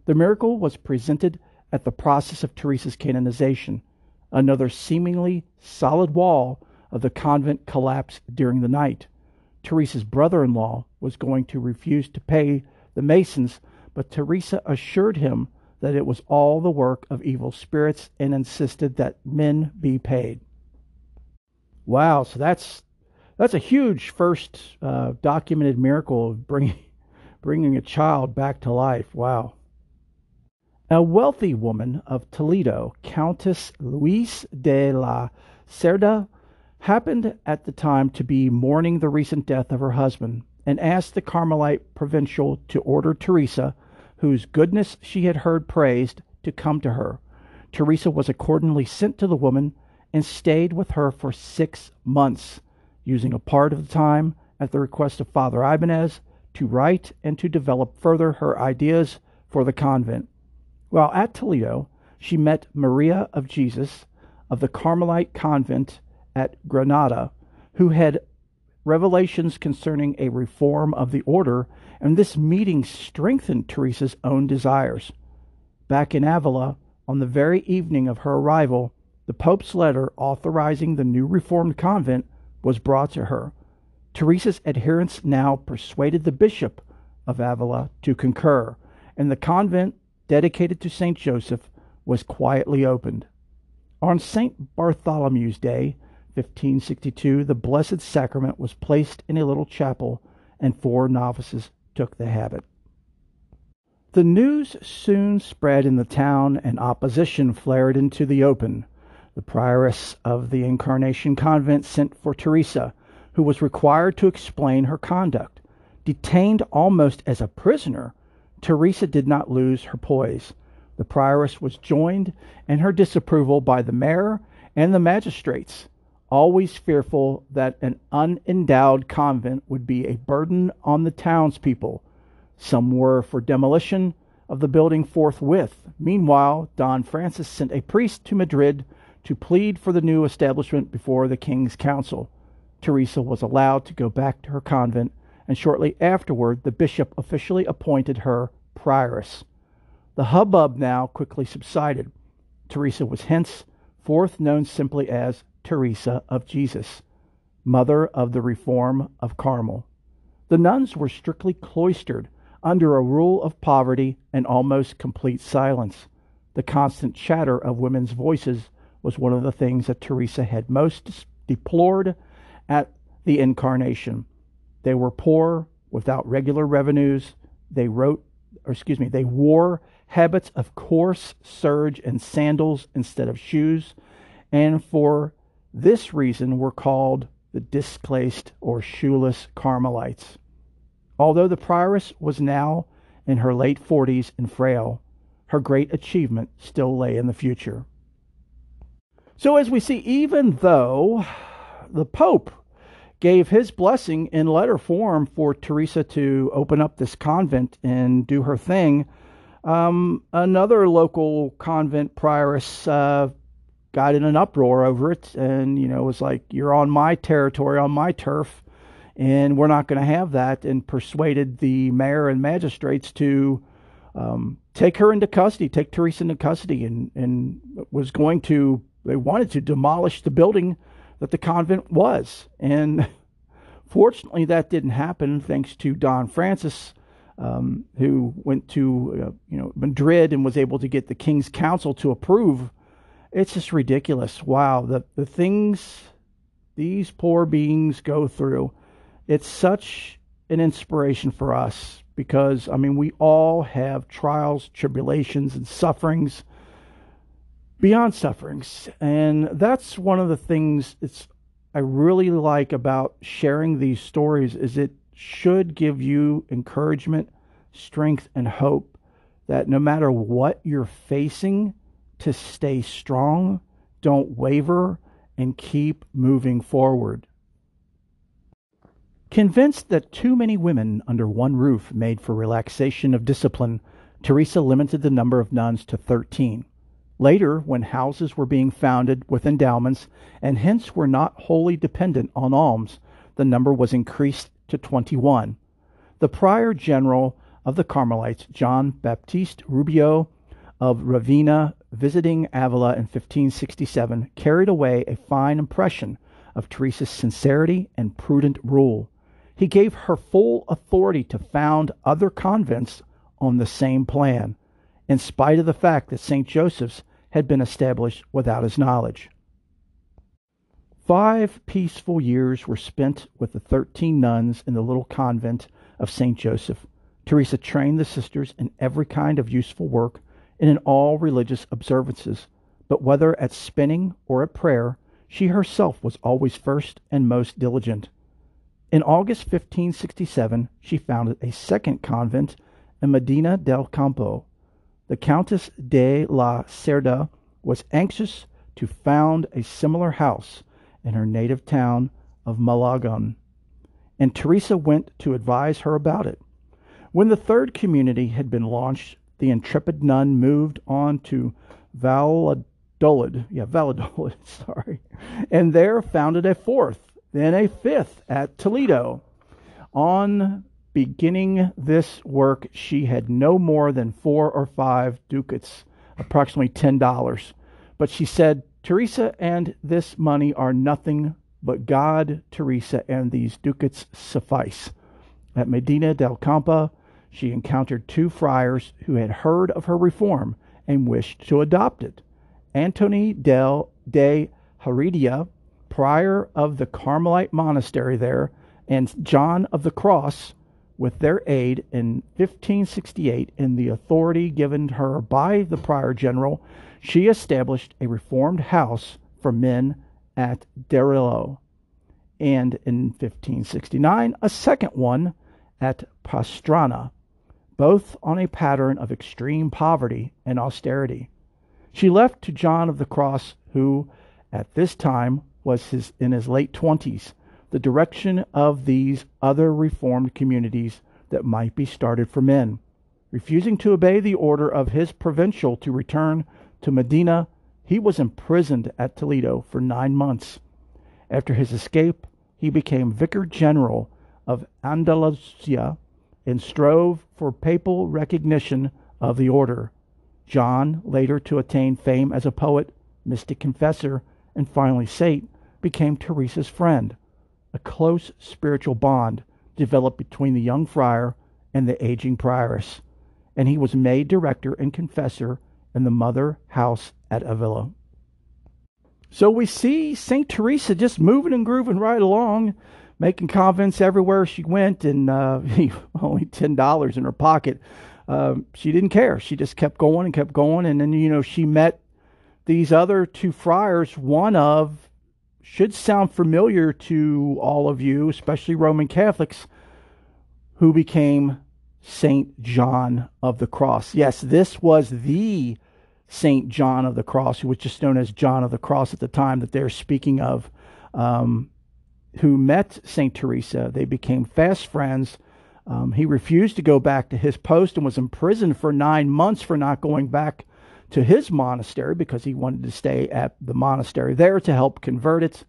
The miracle was presented at the process of Teresa's canonization. Another seemingly solid wall of the convent collapsed during the night. Teresa's brother in law was going to refuse to pay the masons, but Teresa assured him that it was all the work of evil spirits and insisted that men be paid. Wow, so that's that's a huge first uh, documented miracle of bringing bringing a child back to life. Wow. A wealthy woman of Toledo, Countess Luis de la Cerda, happened at the time to be mourning the recent death of her husband and asked the Carmelite provincial to order Teresa, whose goodness she had heard praised, to come to her. Teresa was accordingly sent to the woman and stayed with her for six months using a part of the time at the request of Father Ibanez to write and to develop further her ideas for the convent. While at Toledo, she met Maria of Jesus of the Carmelite convent at Granada, who had revelations concerning a reform of the order, and this meeting strengthened Teresa's own desires. Back in Avila, on the very evening of her arrival, the Pope's letter authorizing the new reformed convent was brought to her. Teresa's adherents now persuaded the bishop of Avila to concur, and the convent dedicated to St. Joseph was quietly opened. On St. Bartholomew's Day, 1562, the Blessed Sacrament was placed in a little chapel, and four novices took the habit. The news soon spread in the town, and opposition flared into the open. The prioress of the Incarnation Convent sent for Teresa, who was required to explain her conduct. Detained almost as a prisoner, Teresa did not lose her poise. The prioress was joined in her disapproval by the mayor and the magistrates, always fearful that an unendowed convent would be a burden on the townspeople. Some were for demolition of the building forthwith. Meanwhile, Don Francis sent a priest to Madrid to plead for the new establishment before the king's council. Teresa was allowed to go back to her convent, and shortly afterward the bishop officially appointed her prioress. The hubbub now quickly subsided. Teresa was henceforth known simply as Teresa of Jesus, mother of the Reform of Carmel. The nuns were strictly cloistered under a rule of poverty and almost complete silence. The constant chatter of women's voices was one of the things that Teresa had most deplored at the incarnation. They were poor, without regular revenues. They wrote, or excuse me, they wore habits of coarse serge and sandals instead of shoes, and for this reason were called the discalced or shoeless Carmelites. Although the prioress was now in her late forties and frail, her great achievement still lay in the future. So, as we see, even though the Pope gave his blessing in letter form for Teresa to open up this convent and do her thing, um, another local convent prioress uh, got in an uproar over it and, you know, was like, You're on my territory, on my turf, and we're not going to have that, and persuaded the mayor and magistrates to. Um, take her into custody, take Teresa into custody, and, and was going to they wanted to demolish the building that the convent was. And fortunately, that didn't happen thanks to Don Francis, um, who went to uh, you know Madrid and was able to get the King's Council to approve. It's just ridiculous. Wow, the the things these poor beings go through. It's such an inspiration for us because I mean we all have trials, tribulations, and sufferings beyond sufferings. And that's one of the things it's I really like about sharing these stories is it should give you encouragement, strength, and hope that no matter what you're facing, to stay strong, don't waver, and keep moving forward. Convinced that too many women under one roof made for relaxation of discipline, Teresa limited the number of nuns to 13. Later, when houses were being founded with endowments and hence were not wholly dependent on alms, the number was increased to 21. The prior general of the Carmelites, John Baptiste Rubio of Ravenna, visiting Avila in 1567, carried away a fine impression of Teresa's sincerity and prudent rule. He gave her full authority to found other convents on the same plan, in spite of the fact that St. Joseph's had been established without his knowledge. Five peaceful years were spent with the thirteen nuns in the little convent of St. Joseph. Teresa trained the sisters in every kind of useful work and in all religious observances, but whether at spinning or at prayer, she herself was always first and most diligent. In August 1567, she founded a second convent in Medina del Campo. The Countess de la Cerda was anxious to found a similar house in her native town of Malagon, and Teresa went to advise her about it. When the third community had been launched, the intrepid nun moved on to Valladolid, yeah, Valladolid, sorry, and there founded a fourth, then a fifth at Toledo. On beginning this work, she had no more than four or five ducats, approximately ten dollars. But she said, Teresa and this money are nothing but God, Teresa, and these ducats suffice. At Medina del Campo, she encountered two friars who had heard of her reform and wished to adopt it. Antony del de Heredia prior of the Carmelite monastery there, and John of the Cross, with their aid in 1568 and the authority given her by the prior general, she established a reformed house for men at Darillo, and in 1569 a second one at Pastrana, both on a pattern of extreme poverty and austerity. She left to John of the Cross, who at this time was his, in his late 20s, the direction of these other reformed communities that might be started for men. Refusing to obey the order of his provincial to return to Medina, he was imprisoned at Toledo for nine months. After his escape, he became vicar general of Andalusia and strove for papal recognition of the order. John, later to attain fame as a poet, mystic confessor, and finally saint, became Teresa's friend. A close spiritual bond developed between the young friar and the aging prioress, and he was made director and confessor in the mother house at Avila. So we see St. Teresa just moving and grooving right along, making convents everywhere she went, and uh, only $10 in her pocket. Uh, she didn't care. She just kept going and kept going. And then, you know, she met these other two friars, one of should sound familiar to all of you, especially Roman Catholics, who became Saint John of the Cross. Yes, this was the Saint John of the Cross, who was just known as John of the Cross at the time that they're speaking of, um, who met Saint Teresa. They became fast friends. Um, he refused to go back to his post and was imprisoned for nine months for not going back to his monastery because he wanted to stay at the monastery there to help convert it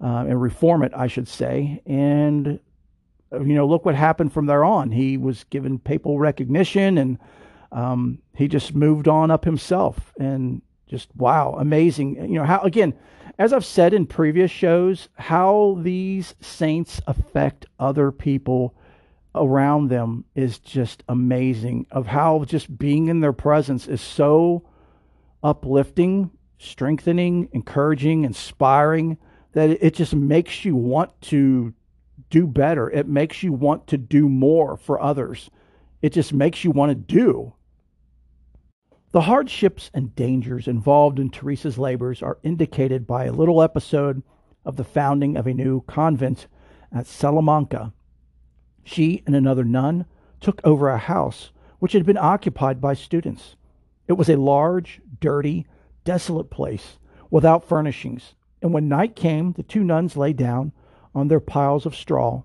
uh, and reform it, I should say. And, uh, you know, look what happened from there on. He was given papal recognition and um, he just moved on up himself. And just, wow, amazing. You know, how, again, as I've said in previous shows, how these saints affect other people around them is just amazing of how just being in their presence is so uplifting, strengthening, encouraging, inspiring, that it just makes you want to do better. It makes you want to do more for others. It just makes you want to do. The hardships and dangers involved in Teresa's labors are indicated by a little episode of the founding of a new convent at Salamanca. She and another nun took over a house which had been occupied by students. It was a large, dirty, desolate place without furnishings, and when night came, the two nuns lay down on their piles of straw.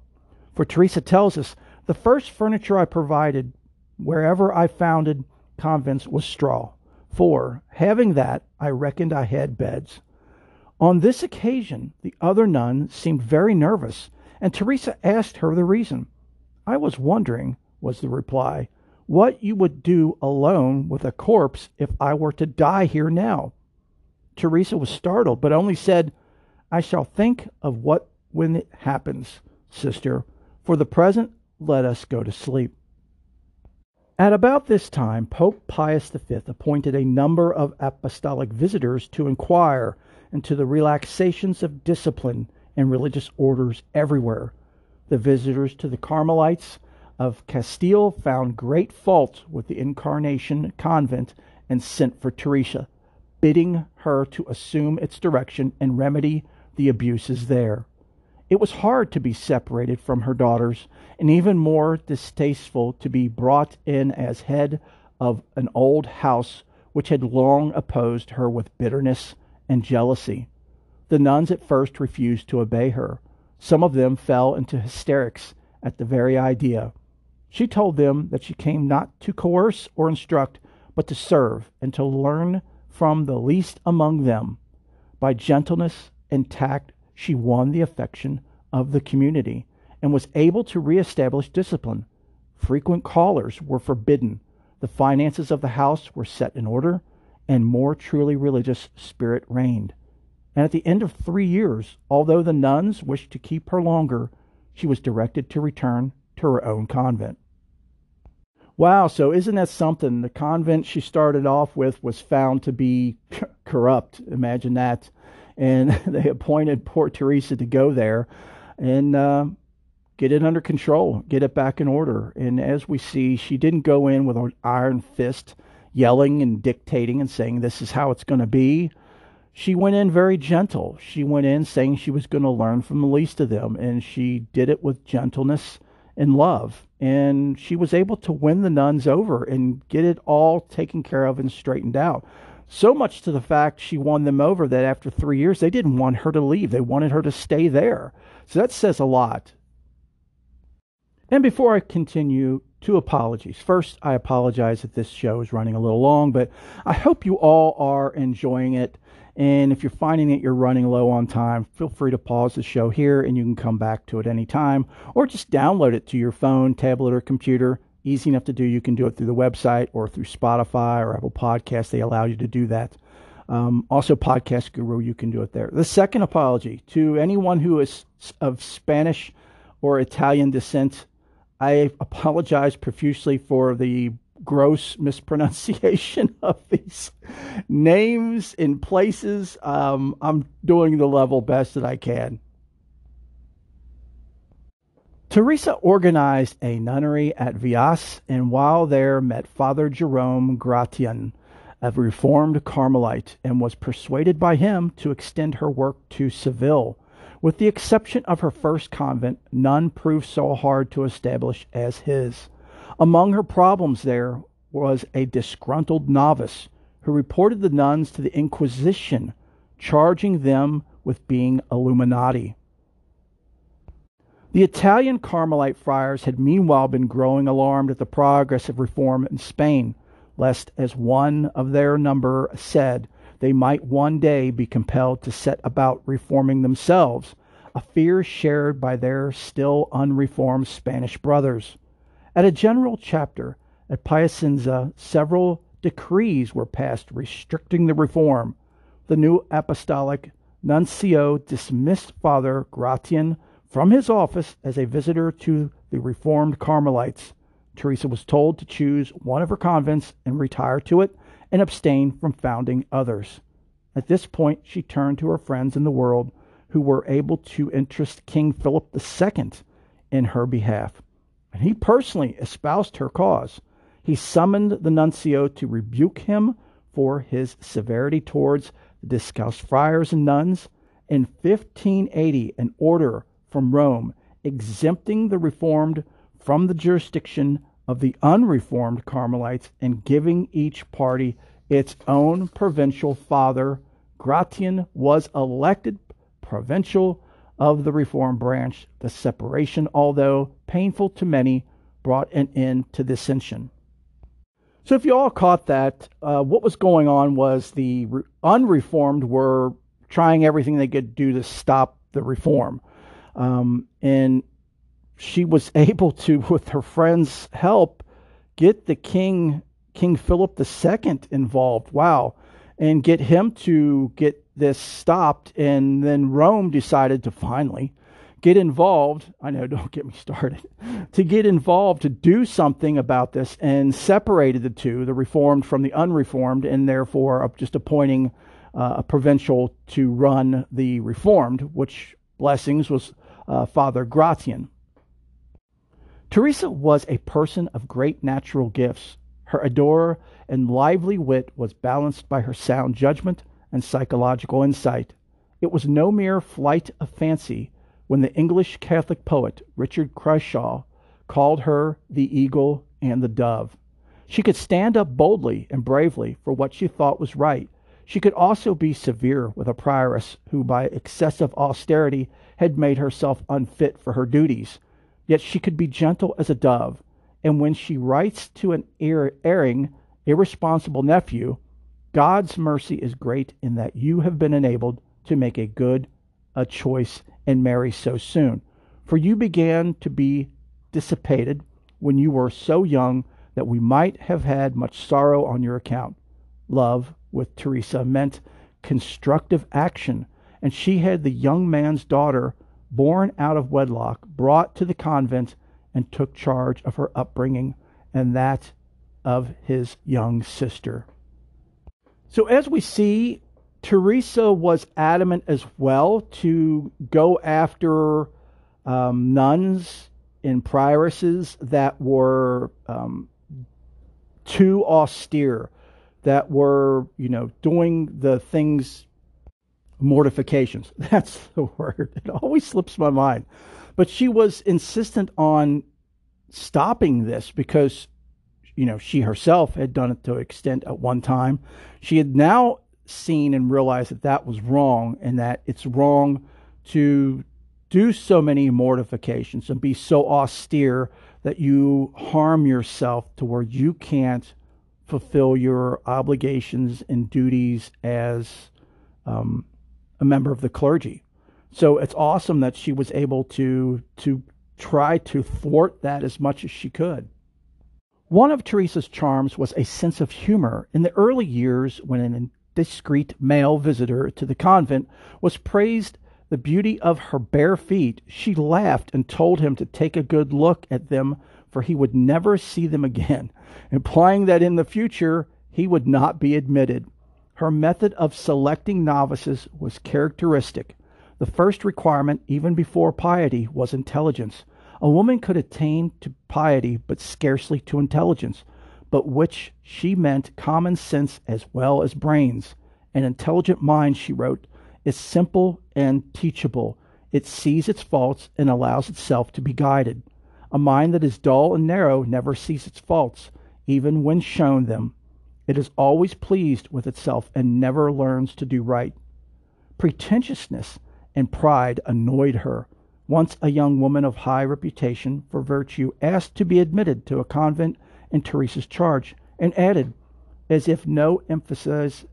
For Teresa tells us, the first furniture I provided wherever I founded convents was straw. For, having that, I reckoned I had beds. On this occasion, the other nun seemed very nervous, and Teresa asked her the reason. I was wondering, was the reply, what you would do alone with a corpse if I were to die here now. Teresa was startled, but only said, I shall think of what when it happens, sister. For the present, let us go to sleep. At about this time, Pope Pius V appointed a number of apostolic visitors to inquire into the relaxations of discipline in religious orders everywhere. The visitors to the Carmelites of Castile found great fault with the Incarnation convent and sent for Teresa, bidding her to assume its direction and remedy the abuses there. It was hard to be separated from her daughters, and even more distasteful to be brought in as head of an old house which had long opposed her with bitterness and jealousy. The nuns at first refused to obey her. Some of them fell into hysterics at the very idea. She told them that she came not to coerce or instruct, but to serve and to learn from the least among them. By gentleness and tact, she won the affection of the community and was able to reestablish discipline. Frequent callers were forbidden, the finances of the house were set in order, and more truly religious spirit reigned. And at the end of three years, although the nuns wished to keep her longer, she was directed to return to her own convent. Wow, so isn't that something? The convent she started off with was found to be corrupt. Imagine that. And they appointed poor Teresa to go there and uh, get it under control, get it back in order. And as we see, she didn't go in with an iron fist yelling and dictating and saying, This is how it's going to be. She went in very gentle. She went in saying she was going to learn from the least of them, and she did it with gentleness and love. And she was able to win the nuns over and get it all taken care of and straightened out. So much to the fact she won them over that after three years, they didn't want her to leave. They wanted her to stay there. So that says a lot. And before I continue, two apologies. First, I apologize that this show is running a little long, but I hope you all are enjoying it. And if you're finding that you're running low on time, feel free to pause the show here and you can come back to it anytime or just download it to your phone, tablet, or computer. Easy enough to do. You can do it through the website or through Spotify or Apple Podcasts. They allow you to do that. Um, also, Podcast Guru, you can do it there. The second apology to anyone who is of Spanish or Italian descent, I apologize profusely for the gross mispronunciation of these names and places. Um, I'm doing the level best that I can. Teresa organized a nunnery at Vias and while there met Father Jerome Gratian, a reformed Carmelite, and was persuaded by him to extend her work to Seville. With the exception of her first convent, none proved so hard to establish as his. Among her problems there was a disgruntled novice who reported the nuns to the Inquisition, charging them with being Illuminati. The Italian Carmelite friars had meanwhile been growing alarmed at the progress of reform in Spain, lest, as one of their number said, they might one day be compelled to set about reforming themselves, a fear shared by their still unreformed Spanish brothers. At a general chapter at Piacenza, several decrees were passed restricting the reform. The new apostolic nuncio dismissed Father Gratian from his office as a visitor to the Reformed Carmelites. Teresa was told to choose one of her convents and retire to it and abstain from founding others. At this point, she turned to her friends in the world who were able to interest King Philip II in her behalf and he personally espoused her cause. He summoned the nuncio to rebuke him for his severity towards the discalced friars and nuns. In 1580, an order from Rome exempting the Reformed from the jurisdiction of the unreformed Carmelites and giving each party its own provincial father, Gratian was elected provincial of the Reformed branch. The separation, although painful to many, brought an end to dissension. So, if you all caught that, uh, what was going on was the re- unreformed were trying everything they could do to stop the reform. Um, and she was able to, with her friend's help, get the king, King Philip II, involved. Wow. And get him to get this stopped. And then Rome decided to finally get involved. I know, don't get me started. To get involved to do something about this and separated the two, the reformed from the unreformed, and therefore just appointing uh, a provincial to run the reformed, which blessings was uh, Father Gratian. Teresa was a person of great natural gifts. Her ardor and lively wit was balanced by her sound judgment and psychological insight. It was no mere flight of fancy when the English Catholic poet Richard Crashaw called her the eagle and the dove. She could stand up boldly and bravely for what she thought was right. She could also be severe with a prioress who, by excessive austerity, had made herself unfit for her duties Yet she could be gentle as a dove, and when she writes to an erring, irresponsible nephew, God's mercy is great in that you have been enabled to make a good a choice and marry so soon. For you began to be dissipated when you were so young that we might have had much sorrow on your account. Love with Teresa meant constructive action, and she had the young man's daughter born out of wedlock, brought to the convent, and took charge of her upbringing and that of his young sister. So, as we see, Teresa was adamant as well to go after um, nuns and prioresses that were um, too austere, that were, you know, doing the things mortifications. That's the word. It always slips my mind. But she was insistent on stopping this because, you know, she herself had done it to an extent at one time. She had now seen and realized that that was wrong and that it's wrong to do so many mortifications and be so austere that you harm yourself to where you can't fulfill your obligations and duties as um, a member of the clergy. So it's awesome that she was able to to try to thwart that as much as she could. One of Teresa's charms was a sense of humor. In the early years, when an indiscreet male visitor to the convent was praised the beauty of her bare feet, she laughed and told him to take a good look at them, for he would never see them again, implying that in the future he would not be admitted. Her method of selecting novices was characteristic. The first requirement, even before piety, was intelligence. A woman could attain to piety, but scarcely to intelligence, but which she meant common sense as well as brains. An intelligent mind, she wrote, is simple and teachable. It sees its faults and allows itself to be guided. A mind that is dull and narrow never sees its faults, even when shown them. It is always pleased with itself and never learns to do right. Pretentiousness and pride annoyed her. Once a young woman of high reputation for virtue asked to be admitted to a convent in Teresa's charge, and added, as if no emphasis,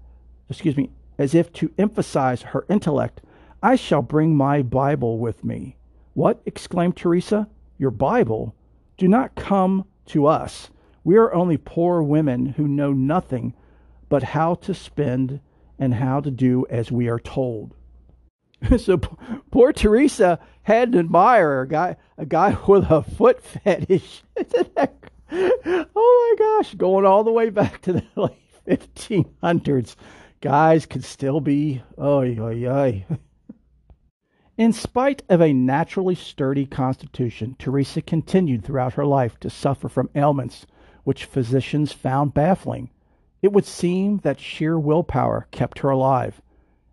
excuse me, as if to emphasize her intellect, I shall bring my Bible with me. What? exclaimed Teresa. Your Bible? Do not come to us. We are only poor women who know nothing but how to spend and how to do as we are told. so poor Teresa had an admirer, a guy, a guy with a foot fetish. oh my gosh, going all the way back to the late 1500s. Guys could still be, oh, oy, oy. In spite of a naturally sturdy constitution, Teresa continued throughout her life to suffer from ailments which physicians found baffling. It would seem that sheer willpower kept her alive.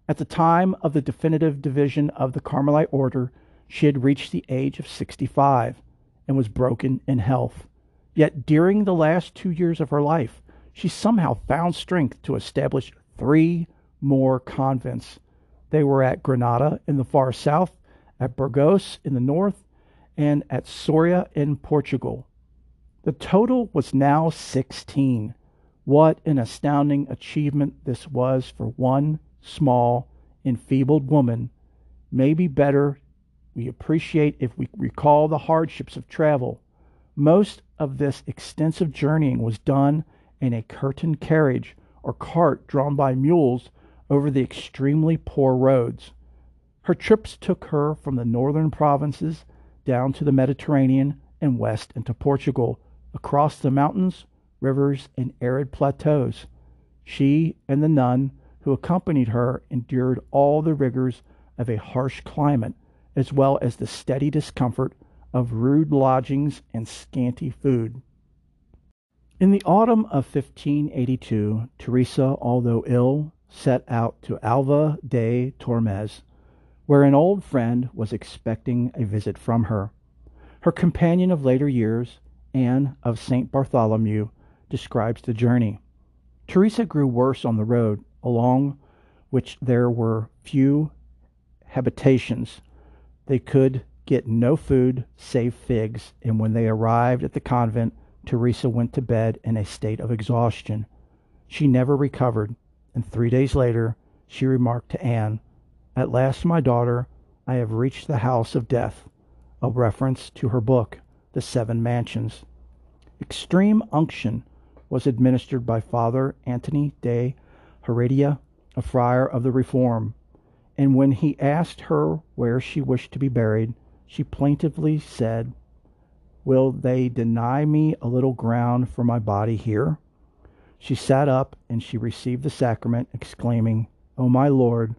At the time of the definitive division of the Carmelite order, she had reached the age of 65. and was broken in health. Yet during the last two years of her life, she somehow found strength to establish three more convents. They were at Granada in the far south, at Burgos in the north, and at Soria in Portugal. The total was now 16. What an astounding achievement this was for one small, enfeebled woman. Maybe better we appreciate if we recall the hardships of travel. Most of this extensive journeying was done in a curtained carriage or cart drawn by mules over the extremely poor roads. Her trips took her from the northern provinces down to the Mediterranean and west into Portugal, across the mountains, rivers, and arid plateaus. She and the nun who accompanied her endured all the rigors of a harsh climate, as well as the steady discomfort of rude lodgings and scanty food. In the autumn of 1582, Teresa, although ill, set out to Alva de Tormes, where an old friend was expecting a visit from her. Her companion of later years, Anne of St. Bartholomew, describes the journey. Teresa grew worse on the road, along which there were few habitations. They could get no food save figs, and when they arrived at the convent, Teresa went to bed in a state of exhaustion. She never recovered, and three days later she remarked to Anne, At last, my daughter, I have reached the house of death, a reference to her book the seven mansions. Extreme unction was administered by Father Antony de Heredia, a friar of the Reform, and when he asked her where she wished to be buried, she plaintively said, Will they deny me a little ground for my body here? She sat up and she received the sacrament, exclaiming, O oh my Lord,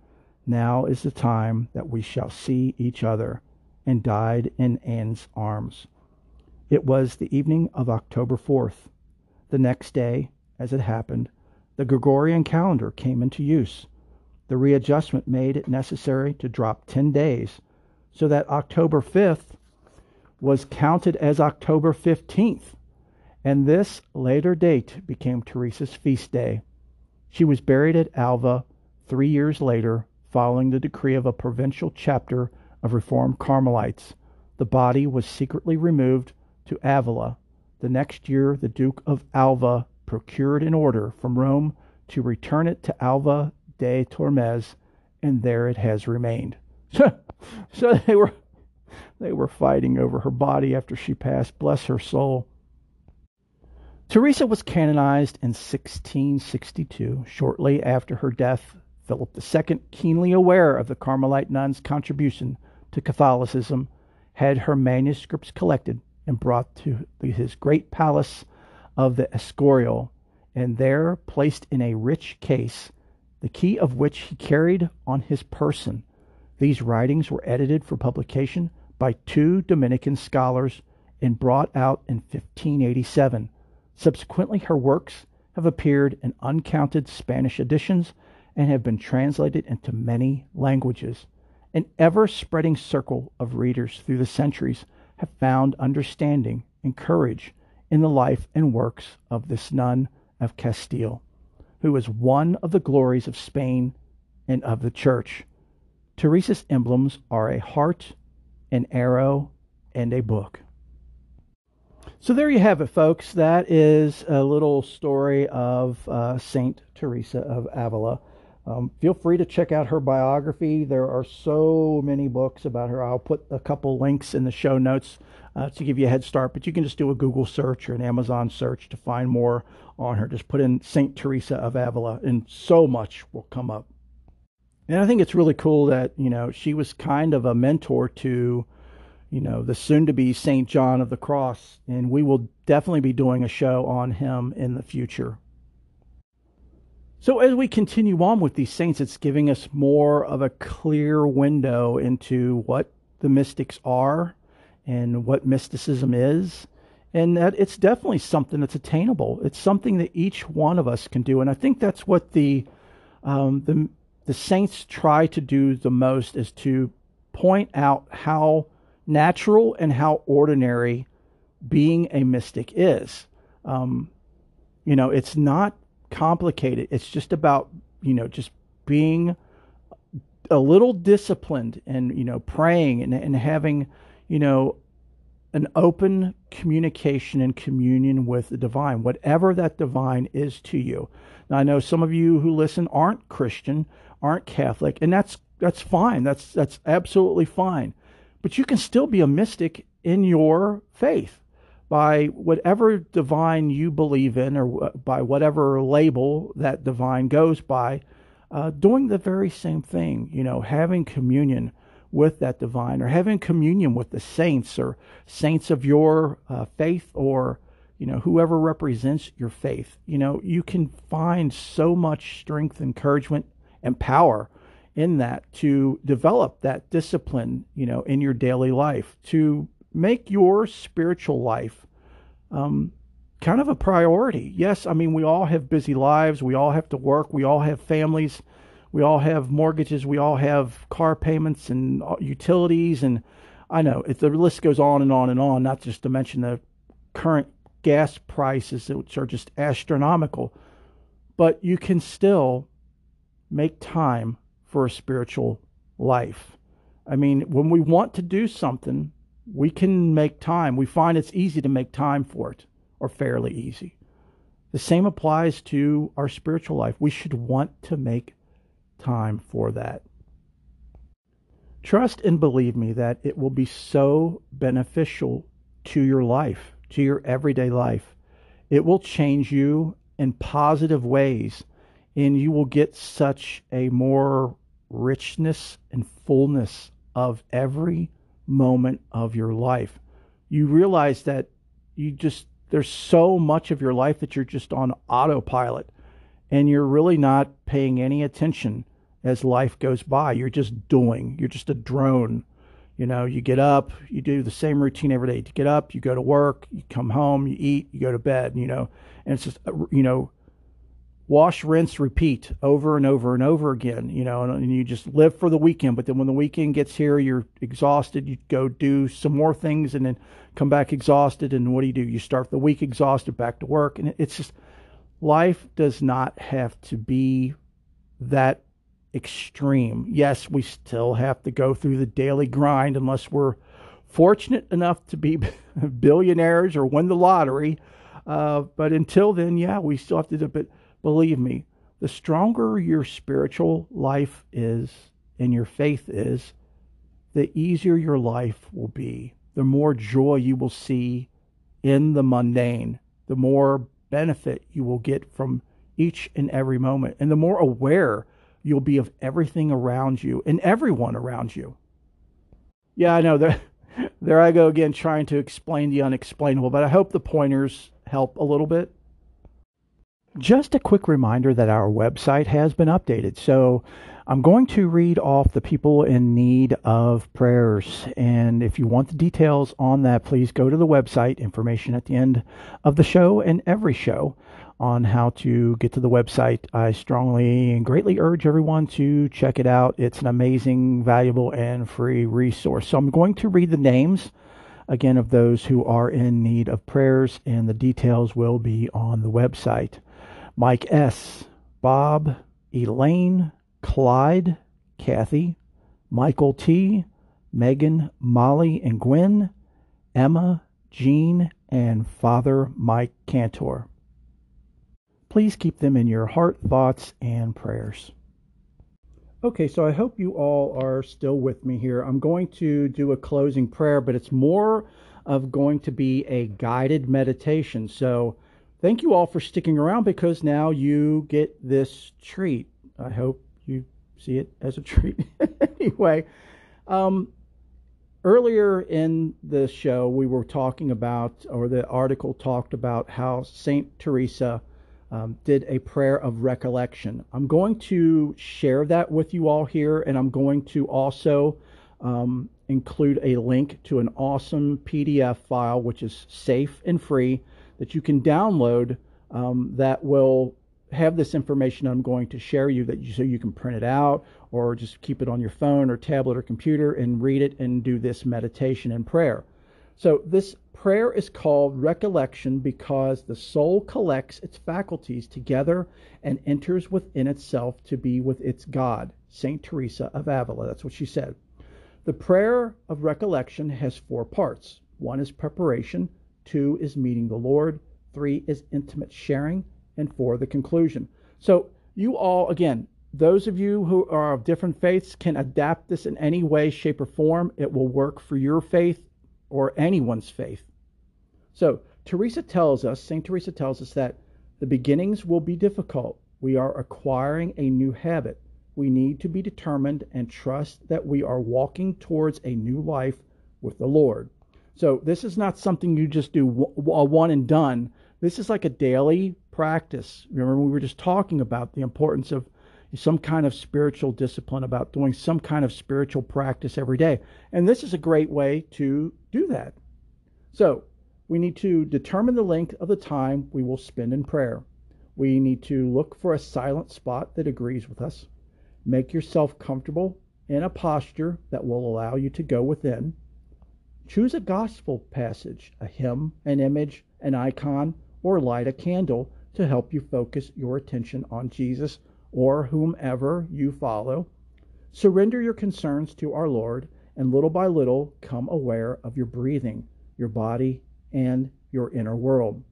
now is the time that we shall see each other, and died in Anne's arms. It was the evening of October 4th. The next day, as it happened, the Gregorian calendar came into use. The readjustment made it necessary to drop 10 days, so that October 5th was counted as October 15th, and this later date became Teresa's feast day. She was buried at Alva three years later, following the decree of a provincial chapter of Reformed Carmelites. The body was secretly removed to Avila. The next year, the Duke of Alva procured an order from Rome to return it to Alva de Tormes, and there it has remained. so they were they were fighting over her body after she passed. Bless her soul. Teresa was canonized in 1662. Shortly after her death, Philip II, keenly aware of the Carmelite nun's contribution to Catholicism, had her manuscripts collected and brought to his great palace of the Escorial, and there placed in a rich case, the key of which he carried on his person. These writings were edited for publication by two Dominican scholars and brought out in 1587. Subsequently, her works have appeared in uncounted Spanish editions and have been translated into many languages. An ever spreading circle of readers through the centuries have found understanding and courage in the life and works of this nun of Castile, who is one of the glories of Spain and of the Church. Teresa's emblems are a heart, an arrow, and a book. So there you have it, folks. That is a little story of uh, Saint Teresa of Avila. Um, feel free to check out her biography. There are so many books about her. I'll put a couple links in the show notes uh, to give you a head start, but you can just do a Google search or an Amazon search to find more on her. Just put in St. Teresa of Avila, and so much will come up. And I think it's really cool that, you know, she was kind of a mentor to, you know, the soon to be St. John of the Cross. And we will definitely be doing a show on him in the future. So, as we continue on with these saints, it's giving us more of a clear window into what the mystics are and what mysticism is. And that it's definitely something that's attainable. It's something that each one of us can do. And I think that's what the, um, the, the saints try to do the most is to point out how natural and how ordinary being a mystic is. Um, you know, it's not complicated. It's just about, you know, just being a little disciplined and, you know, praying and, and having, you know, an open communication and communion with the divine, whatever that divine is to you. Now, I know some of you who listen aren't Christian, aren't Catholic, and that's that's fine. That's that's absolutely fine. But you can still be a mystic in your faith by whatever divine you believe in or by whatever label that divine goes by, uh, doing the very same thing, you know, having communion with that divine or having communion with the saints or saints of your uh, faith or, you know, whoever represents your faith. You know, you can find so much strength, encouragement, and power in that to develop that discipline, you know, in your daily life to make your spiritual life um, kind of a priority. Yes, I mean, we all have busy lives. We all have to work. We all have families. We all have mortgages. We all have car payments and uh, utilities. And I know if the list goes on and on and on, not just to mention the current gas prices, which are just astronomical. But you can still make time for a spiritual life. I mean, when we want to do something, we can make time. We find it's easy to make time for it, or fairly easy. The same applies to our spiritual life. We should want to make time for that. Trust and believe me that it will be so beneficial to your life, to your everyday life. It will change you in positive ways, and you will get such a more richness and fullness of every moment of your life. You realize that you just, there's so much of your life that you're just on autopilot and you're really not paying any attention as life goes by. You're just doing, you're just a drone. You know, you get up, you do the same routine every day. You get up, you go to work, you come home, you eat, you go to bed, you know, and it's just, uh, you know, wash, rinse, repeat over and over and over again, you know, and, and, you just live for the weekend. But then when the weekend gets here, you're exhausted. You go do some more things and then come back exhausted. And what do you do? You start the week exhausted, back to work. And it's just, life does not have to be that extreme. Yes, we still have to go through the daily grind unless we're fortunate enough to be billionaires or win the lottery. Uh, but until then, yeah, we still have to do it Believe me, the stronger your spiritual life is and your faith is, the easier your life will be. The more joy you will see in the mundane, the more benefit you will get from each and every moment, and the more aware you'll be of everything around you and everyone around you. Yeah, I know there, there I go again trying to explain the unexplainable, but I hope the pointers help a little bit. Just a quick reminder that our website has been updated. So I'm going to read off the people in need of prayers. And if you want the details on that, please go to the website, information at the end of the show and every show on how to get to the website. I strongly and greatly urge everyone to check it out. It's an amazing, valuable, and free resource. So I'm going to read the names again of those who are in need of prayers, and the details will be on the website. Mike S., Bob, Elaine, Clyde, Kathy, Michael T., Megan, Molly, and Gwen, Emma, Jean, and Father Mike Cantor. Please keep them in your heart, thoughts, and prayers. Okay, so I hope you all are still with me here. I'm going to do a closing prayer, but it's more of going to be a guided meditation. So thank you all for sticking around because now you get this treat. I hope you see it as a treat. anyway, um, earlier in the show, we were talking about, or the article talked about how Saint Teresa um, did a prayer of recollection. I'm going to share that with you all here, and I'm going to also um, include a link to an awesome PDF file, which is safe and free that you can download um, that will have this information I'm going to share you that you, so you can print it out or just keep it on your phone or tablet or computer and read it and do this meditation and prayer. So this prayer is called recollection because the soul collects its faculties together and enters within itself to be with its God. St. Teresa of Avila, that's what she said. The prayer of recollection has four parts. One is preparation, two is meeting the Lord, three is intimate sharing, and four the conclusion. So you all again, those of you who are of different faiths can adapt this in any way, shape, or form. It will work for your faith or anyone's faith. So, Teresa tells us, St. Teresa tells us that the beginnings will be difficult. We are acquiring a new habit. We need to be determined and trust that we are walking towards a new life with the Lord. So, this is not something you just do a one and done. This is like a daily practice. Remember, we were just talking about the importance of some kind of spiritual discipline, about doing some kind of spiritual practice every day. And this is a great way to do that. So, we need to determine the length of the time we will spend in prayer. We need to look for a silent spot that agrees with us. Make yourself comfortable in a posture that will allow you to go within. Choose a gospel passage, a hymn, an image, an icon, or light a candle to help you focus your attention on Jesus or whomever you follow. Surrender your concerns to our Lord and little by little come aware of your breathing, your body, and your inner world.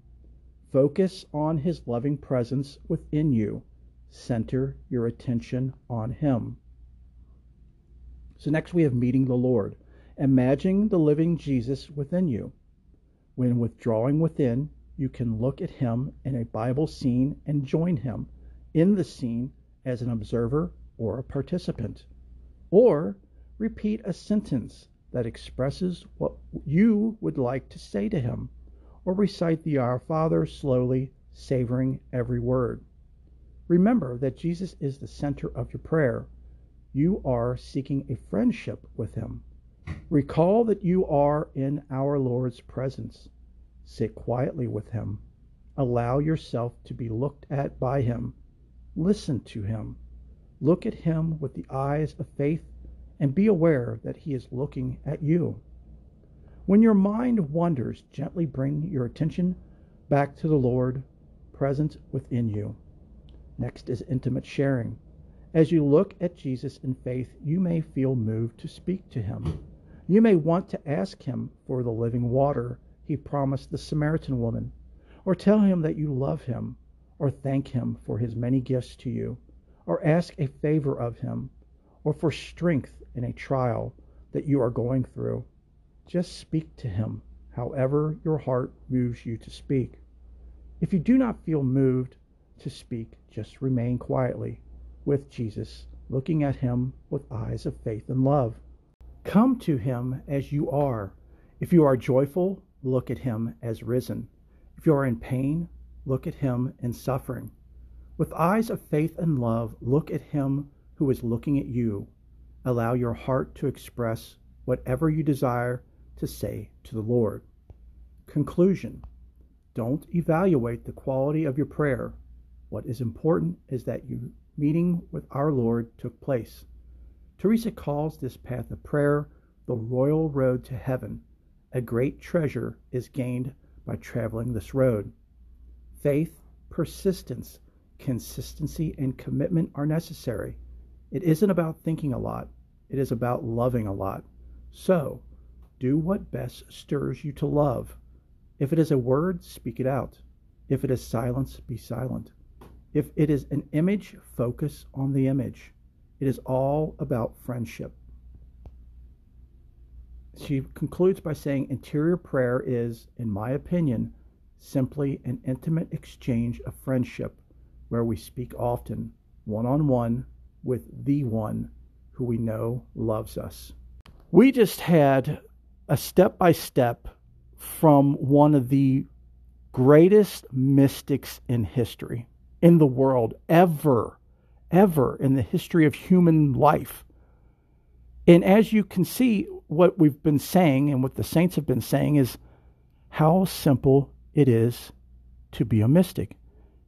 Focus on His loving presence within you. Center your attention on Him. So, next we have meeting the Lord. Imagine the living Jesus within you. When withdrawing within, you can look at Him in a Bible scene and join Him in the scene as an observer or a participant. Or repeat a sentence that expresses what you would like to say to him, or recite the Our Father slowly, savoring every word. Remember that Jesus is the center of your prayer. You are seeking a friendship with him. Recall that you are in our Lord's presence. Sit quietly with him. Allow yourself to be looked at by him Listen to him. Look at him with the eyes of faith and be aware that he is looking at you. When your mind wanders, gently bring your attention back to the Lord present within you. Next is intimate sharing. As you look at Jesus in faith, you may feel moved to speak to him. You may want to ask him for the living water he promised the Samaritan woman, or tell him that you love him or thank him for his many gifts to you, or ask a favor of him, or for strength in a trial that you are going through. Just speak to him, however your heart moves you to speak. If you do not feel moved to speak, just remain quietly with Jesus, looking at him with eyes of faith and love. Come to him as you are. If you are joyful, look at him as risen. If you are in pain, look at him in suffering. With eyes of faith and love, look at him who is looking at you. Allow your heart to express whatever you desire to say to the Lord. Conclusion Don't evaluate the quality of your prayer. What is important is that your meeting with our Lord took place. Teresa calls this path of prayer the royal road to heaven. A great treasure is gained by traveling this road. Faith, persistence, consistency, and commitment are necessary. It isn't about thinking a lot, it is about loving a lot. So, do what best stirs you to love. If it is a word, speak it out. If it is silence, be silent. If it is an image, focus on the image. It is all about friendship. She concludes by saying interior prayer is, in my opinion, simply an intimate exchange of friendship where we speak often, one on one, with the one who we know loves us. We just had a step by step from one of the greatest mystics in history, in the world, ever, ever in the history of human life. And as you can see, what we've been saying and what the saints have been saying is how simple it is to be a mystic.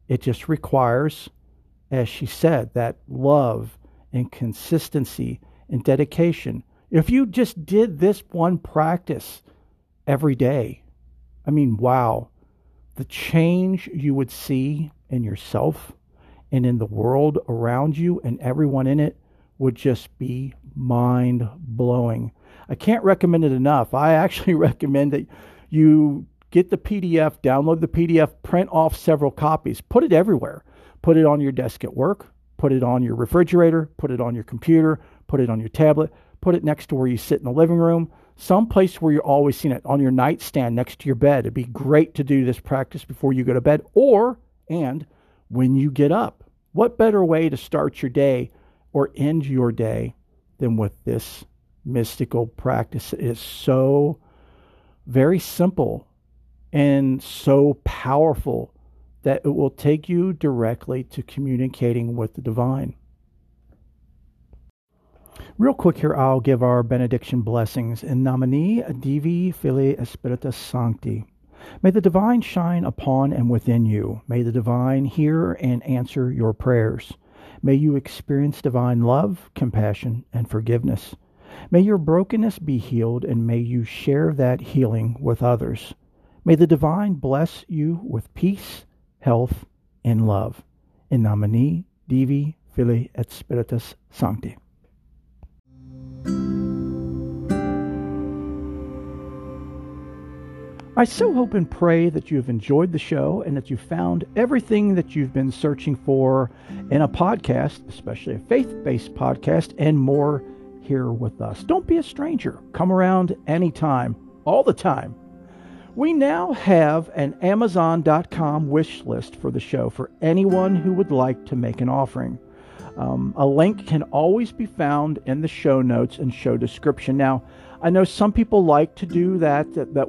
It just requires, as she said, that love and consistency and dedication. If you just did this one practice every day. I mean, wow. The change you would see in yourself and in the world around you and everyone in it would just be mind blowing. I can't recommend it enough. I actually recommend that you get the PDF, download the PDF, print off several copies, put it everywhere. Put it on your desk at work, put it on your refrigerator, put it on your computer, put it on your tablet, put it next to where you sit in the living room, some place where you're always seeing it on your nightstand next to your bed. It'd be great to do this practice before you go to bed or and when you get up. What better way to start your day or end your day than with this mystical practice? It is so very simple and so powerful that it will take you directly to communicating with the divine. Real quick here, I'll give our benediction blessings in nomine Divi Filii Spiritus Sancti. May the divine shine upon and within you. May the divine hear and answer your prayers. May you experience divine love, compassion, and forgiveness. May your brokenness be healed, and may you share that healing with others. May the divine bless you with peace, health, and love. In nomine Divi Filii et Spiritus Sancti. I so hope and pray that you have enjoyed the show and that you found everything that you've been searching for in a podcast, especially a faith based podcast, and more here with us. Don't be a stranger. Come around anytime, all the time. We now have an Amazon.com wish list for the show for anyone who would like to make an offering. Um, a link can always be found in the show notes and show description. Now, I know some people like to do that, that, that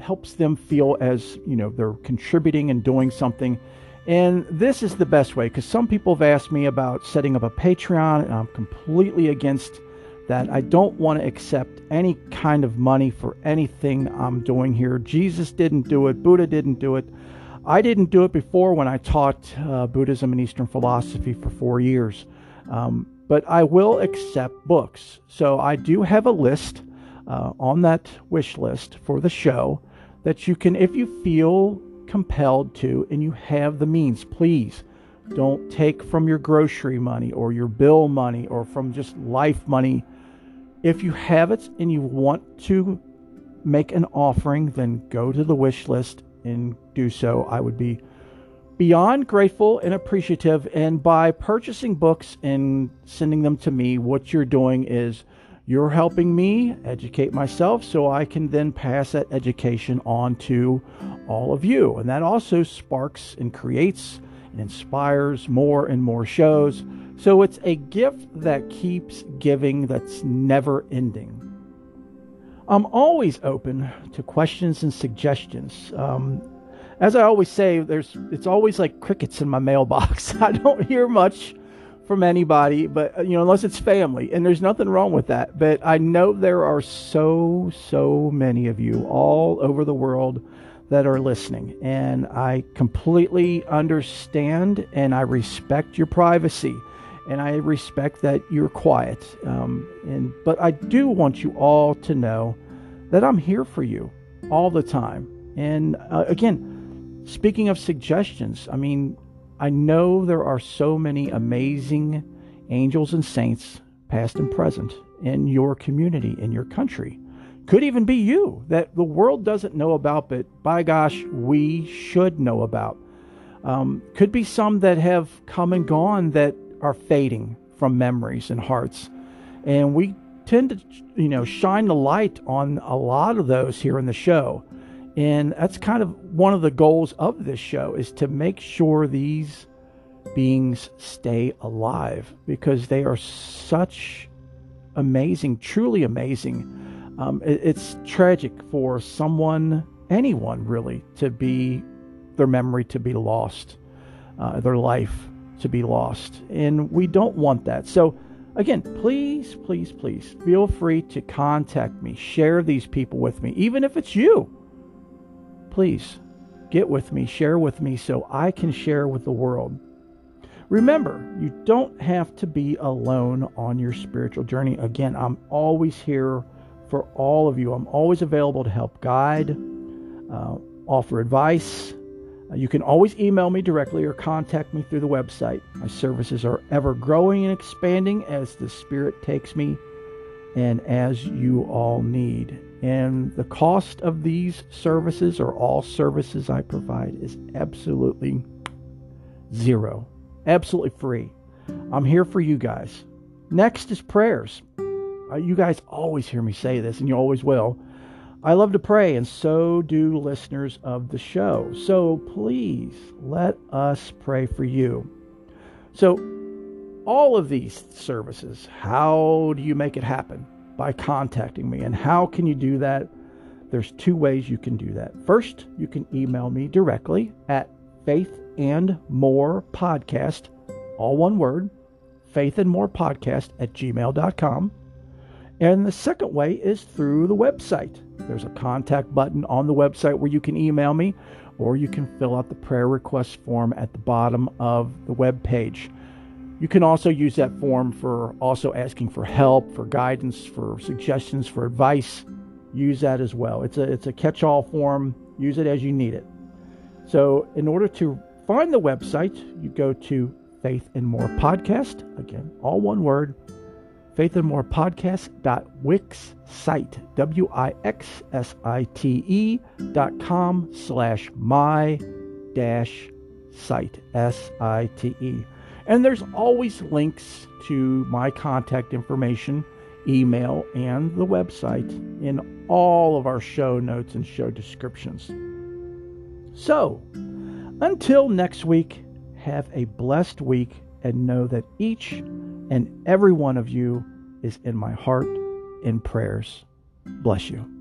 helps them feel as you know they're contributing and doing something. And this is the best way because some people have asked me about setting up a patreon and i'm completely against that. I don't want to accept any kind of money for anything i'm doing here. Jesus didn't do it. Buddha didn't do it. I didn't do it before when i taught uh, buddhism and eastern philosophy for four years. Um, but i will accept books. So i do have a list uh, on that wish list for the show that you can, if you feel compelled to and you have the means, please don't take from your grocery money or your bill money or from just life money. If you have it and you want to make an offering, then go to the wish list and do so. I would be beyond grateful and appreciative. And by purchasing books and sending them to me, what you're doing is you're helping me educate myself so I can then pass that education on to all of you. And that also sparks and creates and inspires more and more shows. So it's a gift that keeps giving, that's never ending. I'm always open to questions and suggestions. Um, as I always say, there's it's always like crickets in my mailbox. I don't hear much from anybody, but uh, you know, unless it's family, and there's nothing wrong with that. But I know there are so, so many of you all over the world that are listening, and I completely understand and I respect your privacy, and I respect that you're quiet. Um, and but I do want you all to know that I'm here for you all the time. And uh, again, speaking of suggestions, I mean, I know there are so many amazing angels and saints, past and present, in your community, in your country. Could even be you that the world doesn't know about, but by gosh, we should know about. Um, could be some that have come and gone that are fading from memories and hearts. And we tend to, you know, shine the light on a lot of those here in the show. And that's kind of one of the goals of this show is to make sure these beings stay alive because they are such amazing, truly amazing. Um, it, it's tragic for someone, anyone really, to be their memory to be lost, uh, their life to be lost. And we don't want that. So, again, please, please, please feel free to contact me, share these people with me, even if it's you please get with me, share with me so I can share with the world. Remember, you don't have to be alone on your spiritual journey. Again, I'm always here for all of you. I'm always available to help guide, uh, offer advice. Uh, you can always email me directly or contact me through the website. My services are ever growing and expanding as the Spirit takes me and as you all need. And the cost of these services or all services I provide is absolutely zero, absolutely free. I'm here for you guys. Next is prayers. Uh, you guys always hear me say this, and you always will. I love to pray, and so do listeners of the show. So please let us pray for you. So, all of these services, how do you make it happen? By contacting me. And how can you do that? There's two ways you can do that. First, you can email me directly at faith and more podcast, all one word, faith and more podcast at gmail.com. And the second way is through the website. There's a contact button on the website where you can email me or you can fill out the prayer request form at the bottom of the web page. You can also use that form for also asking for help, for guidance, for suggestions, for advice. Use that as well. It's a it's a catch-all form. Use it as you need it. So, in order to find the website, you go to Faith and More Podcast. Again, all one word, Faith and More Podcast dot Wix site, W I X S I T E dot com slash my dash site, S I T E. And there's always links to my contact information, email, and the website in all of our show notes and show descriptions. So, until next week, have a blessed week and know that each and every one of you is in my heart in prayers. Bless you.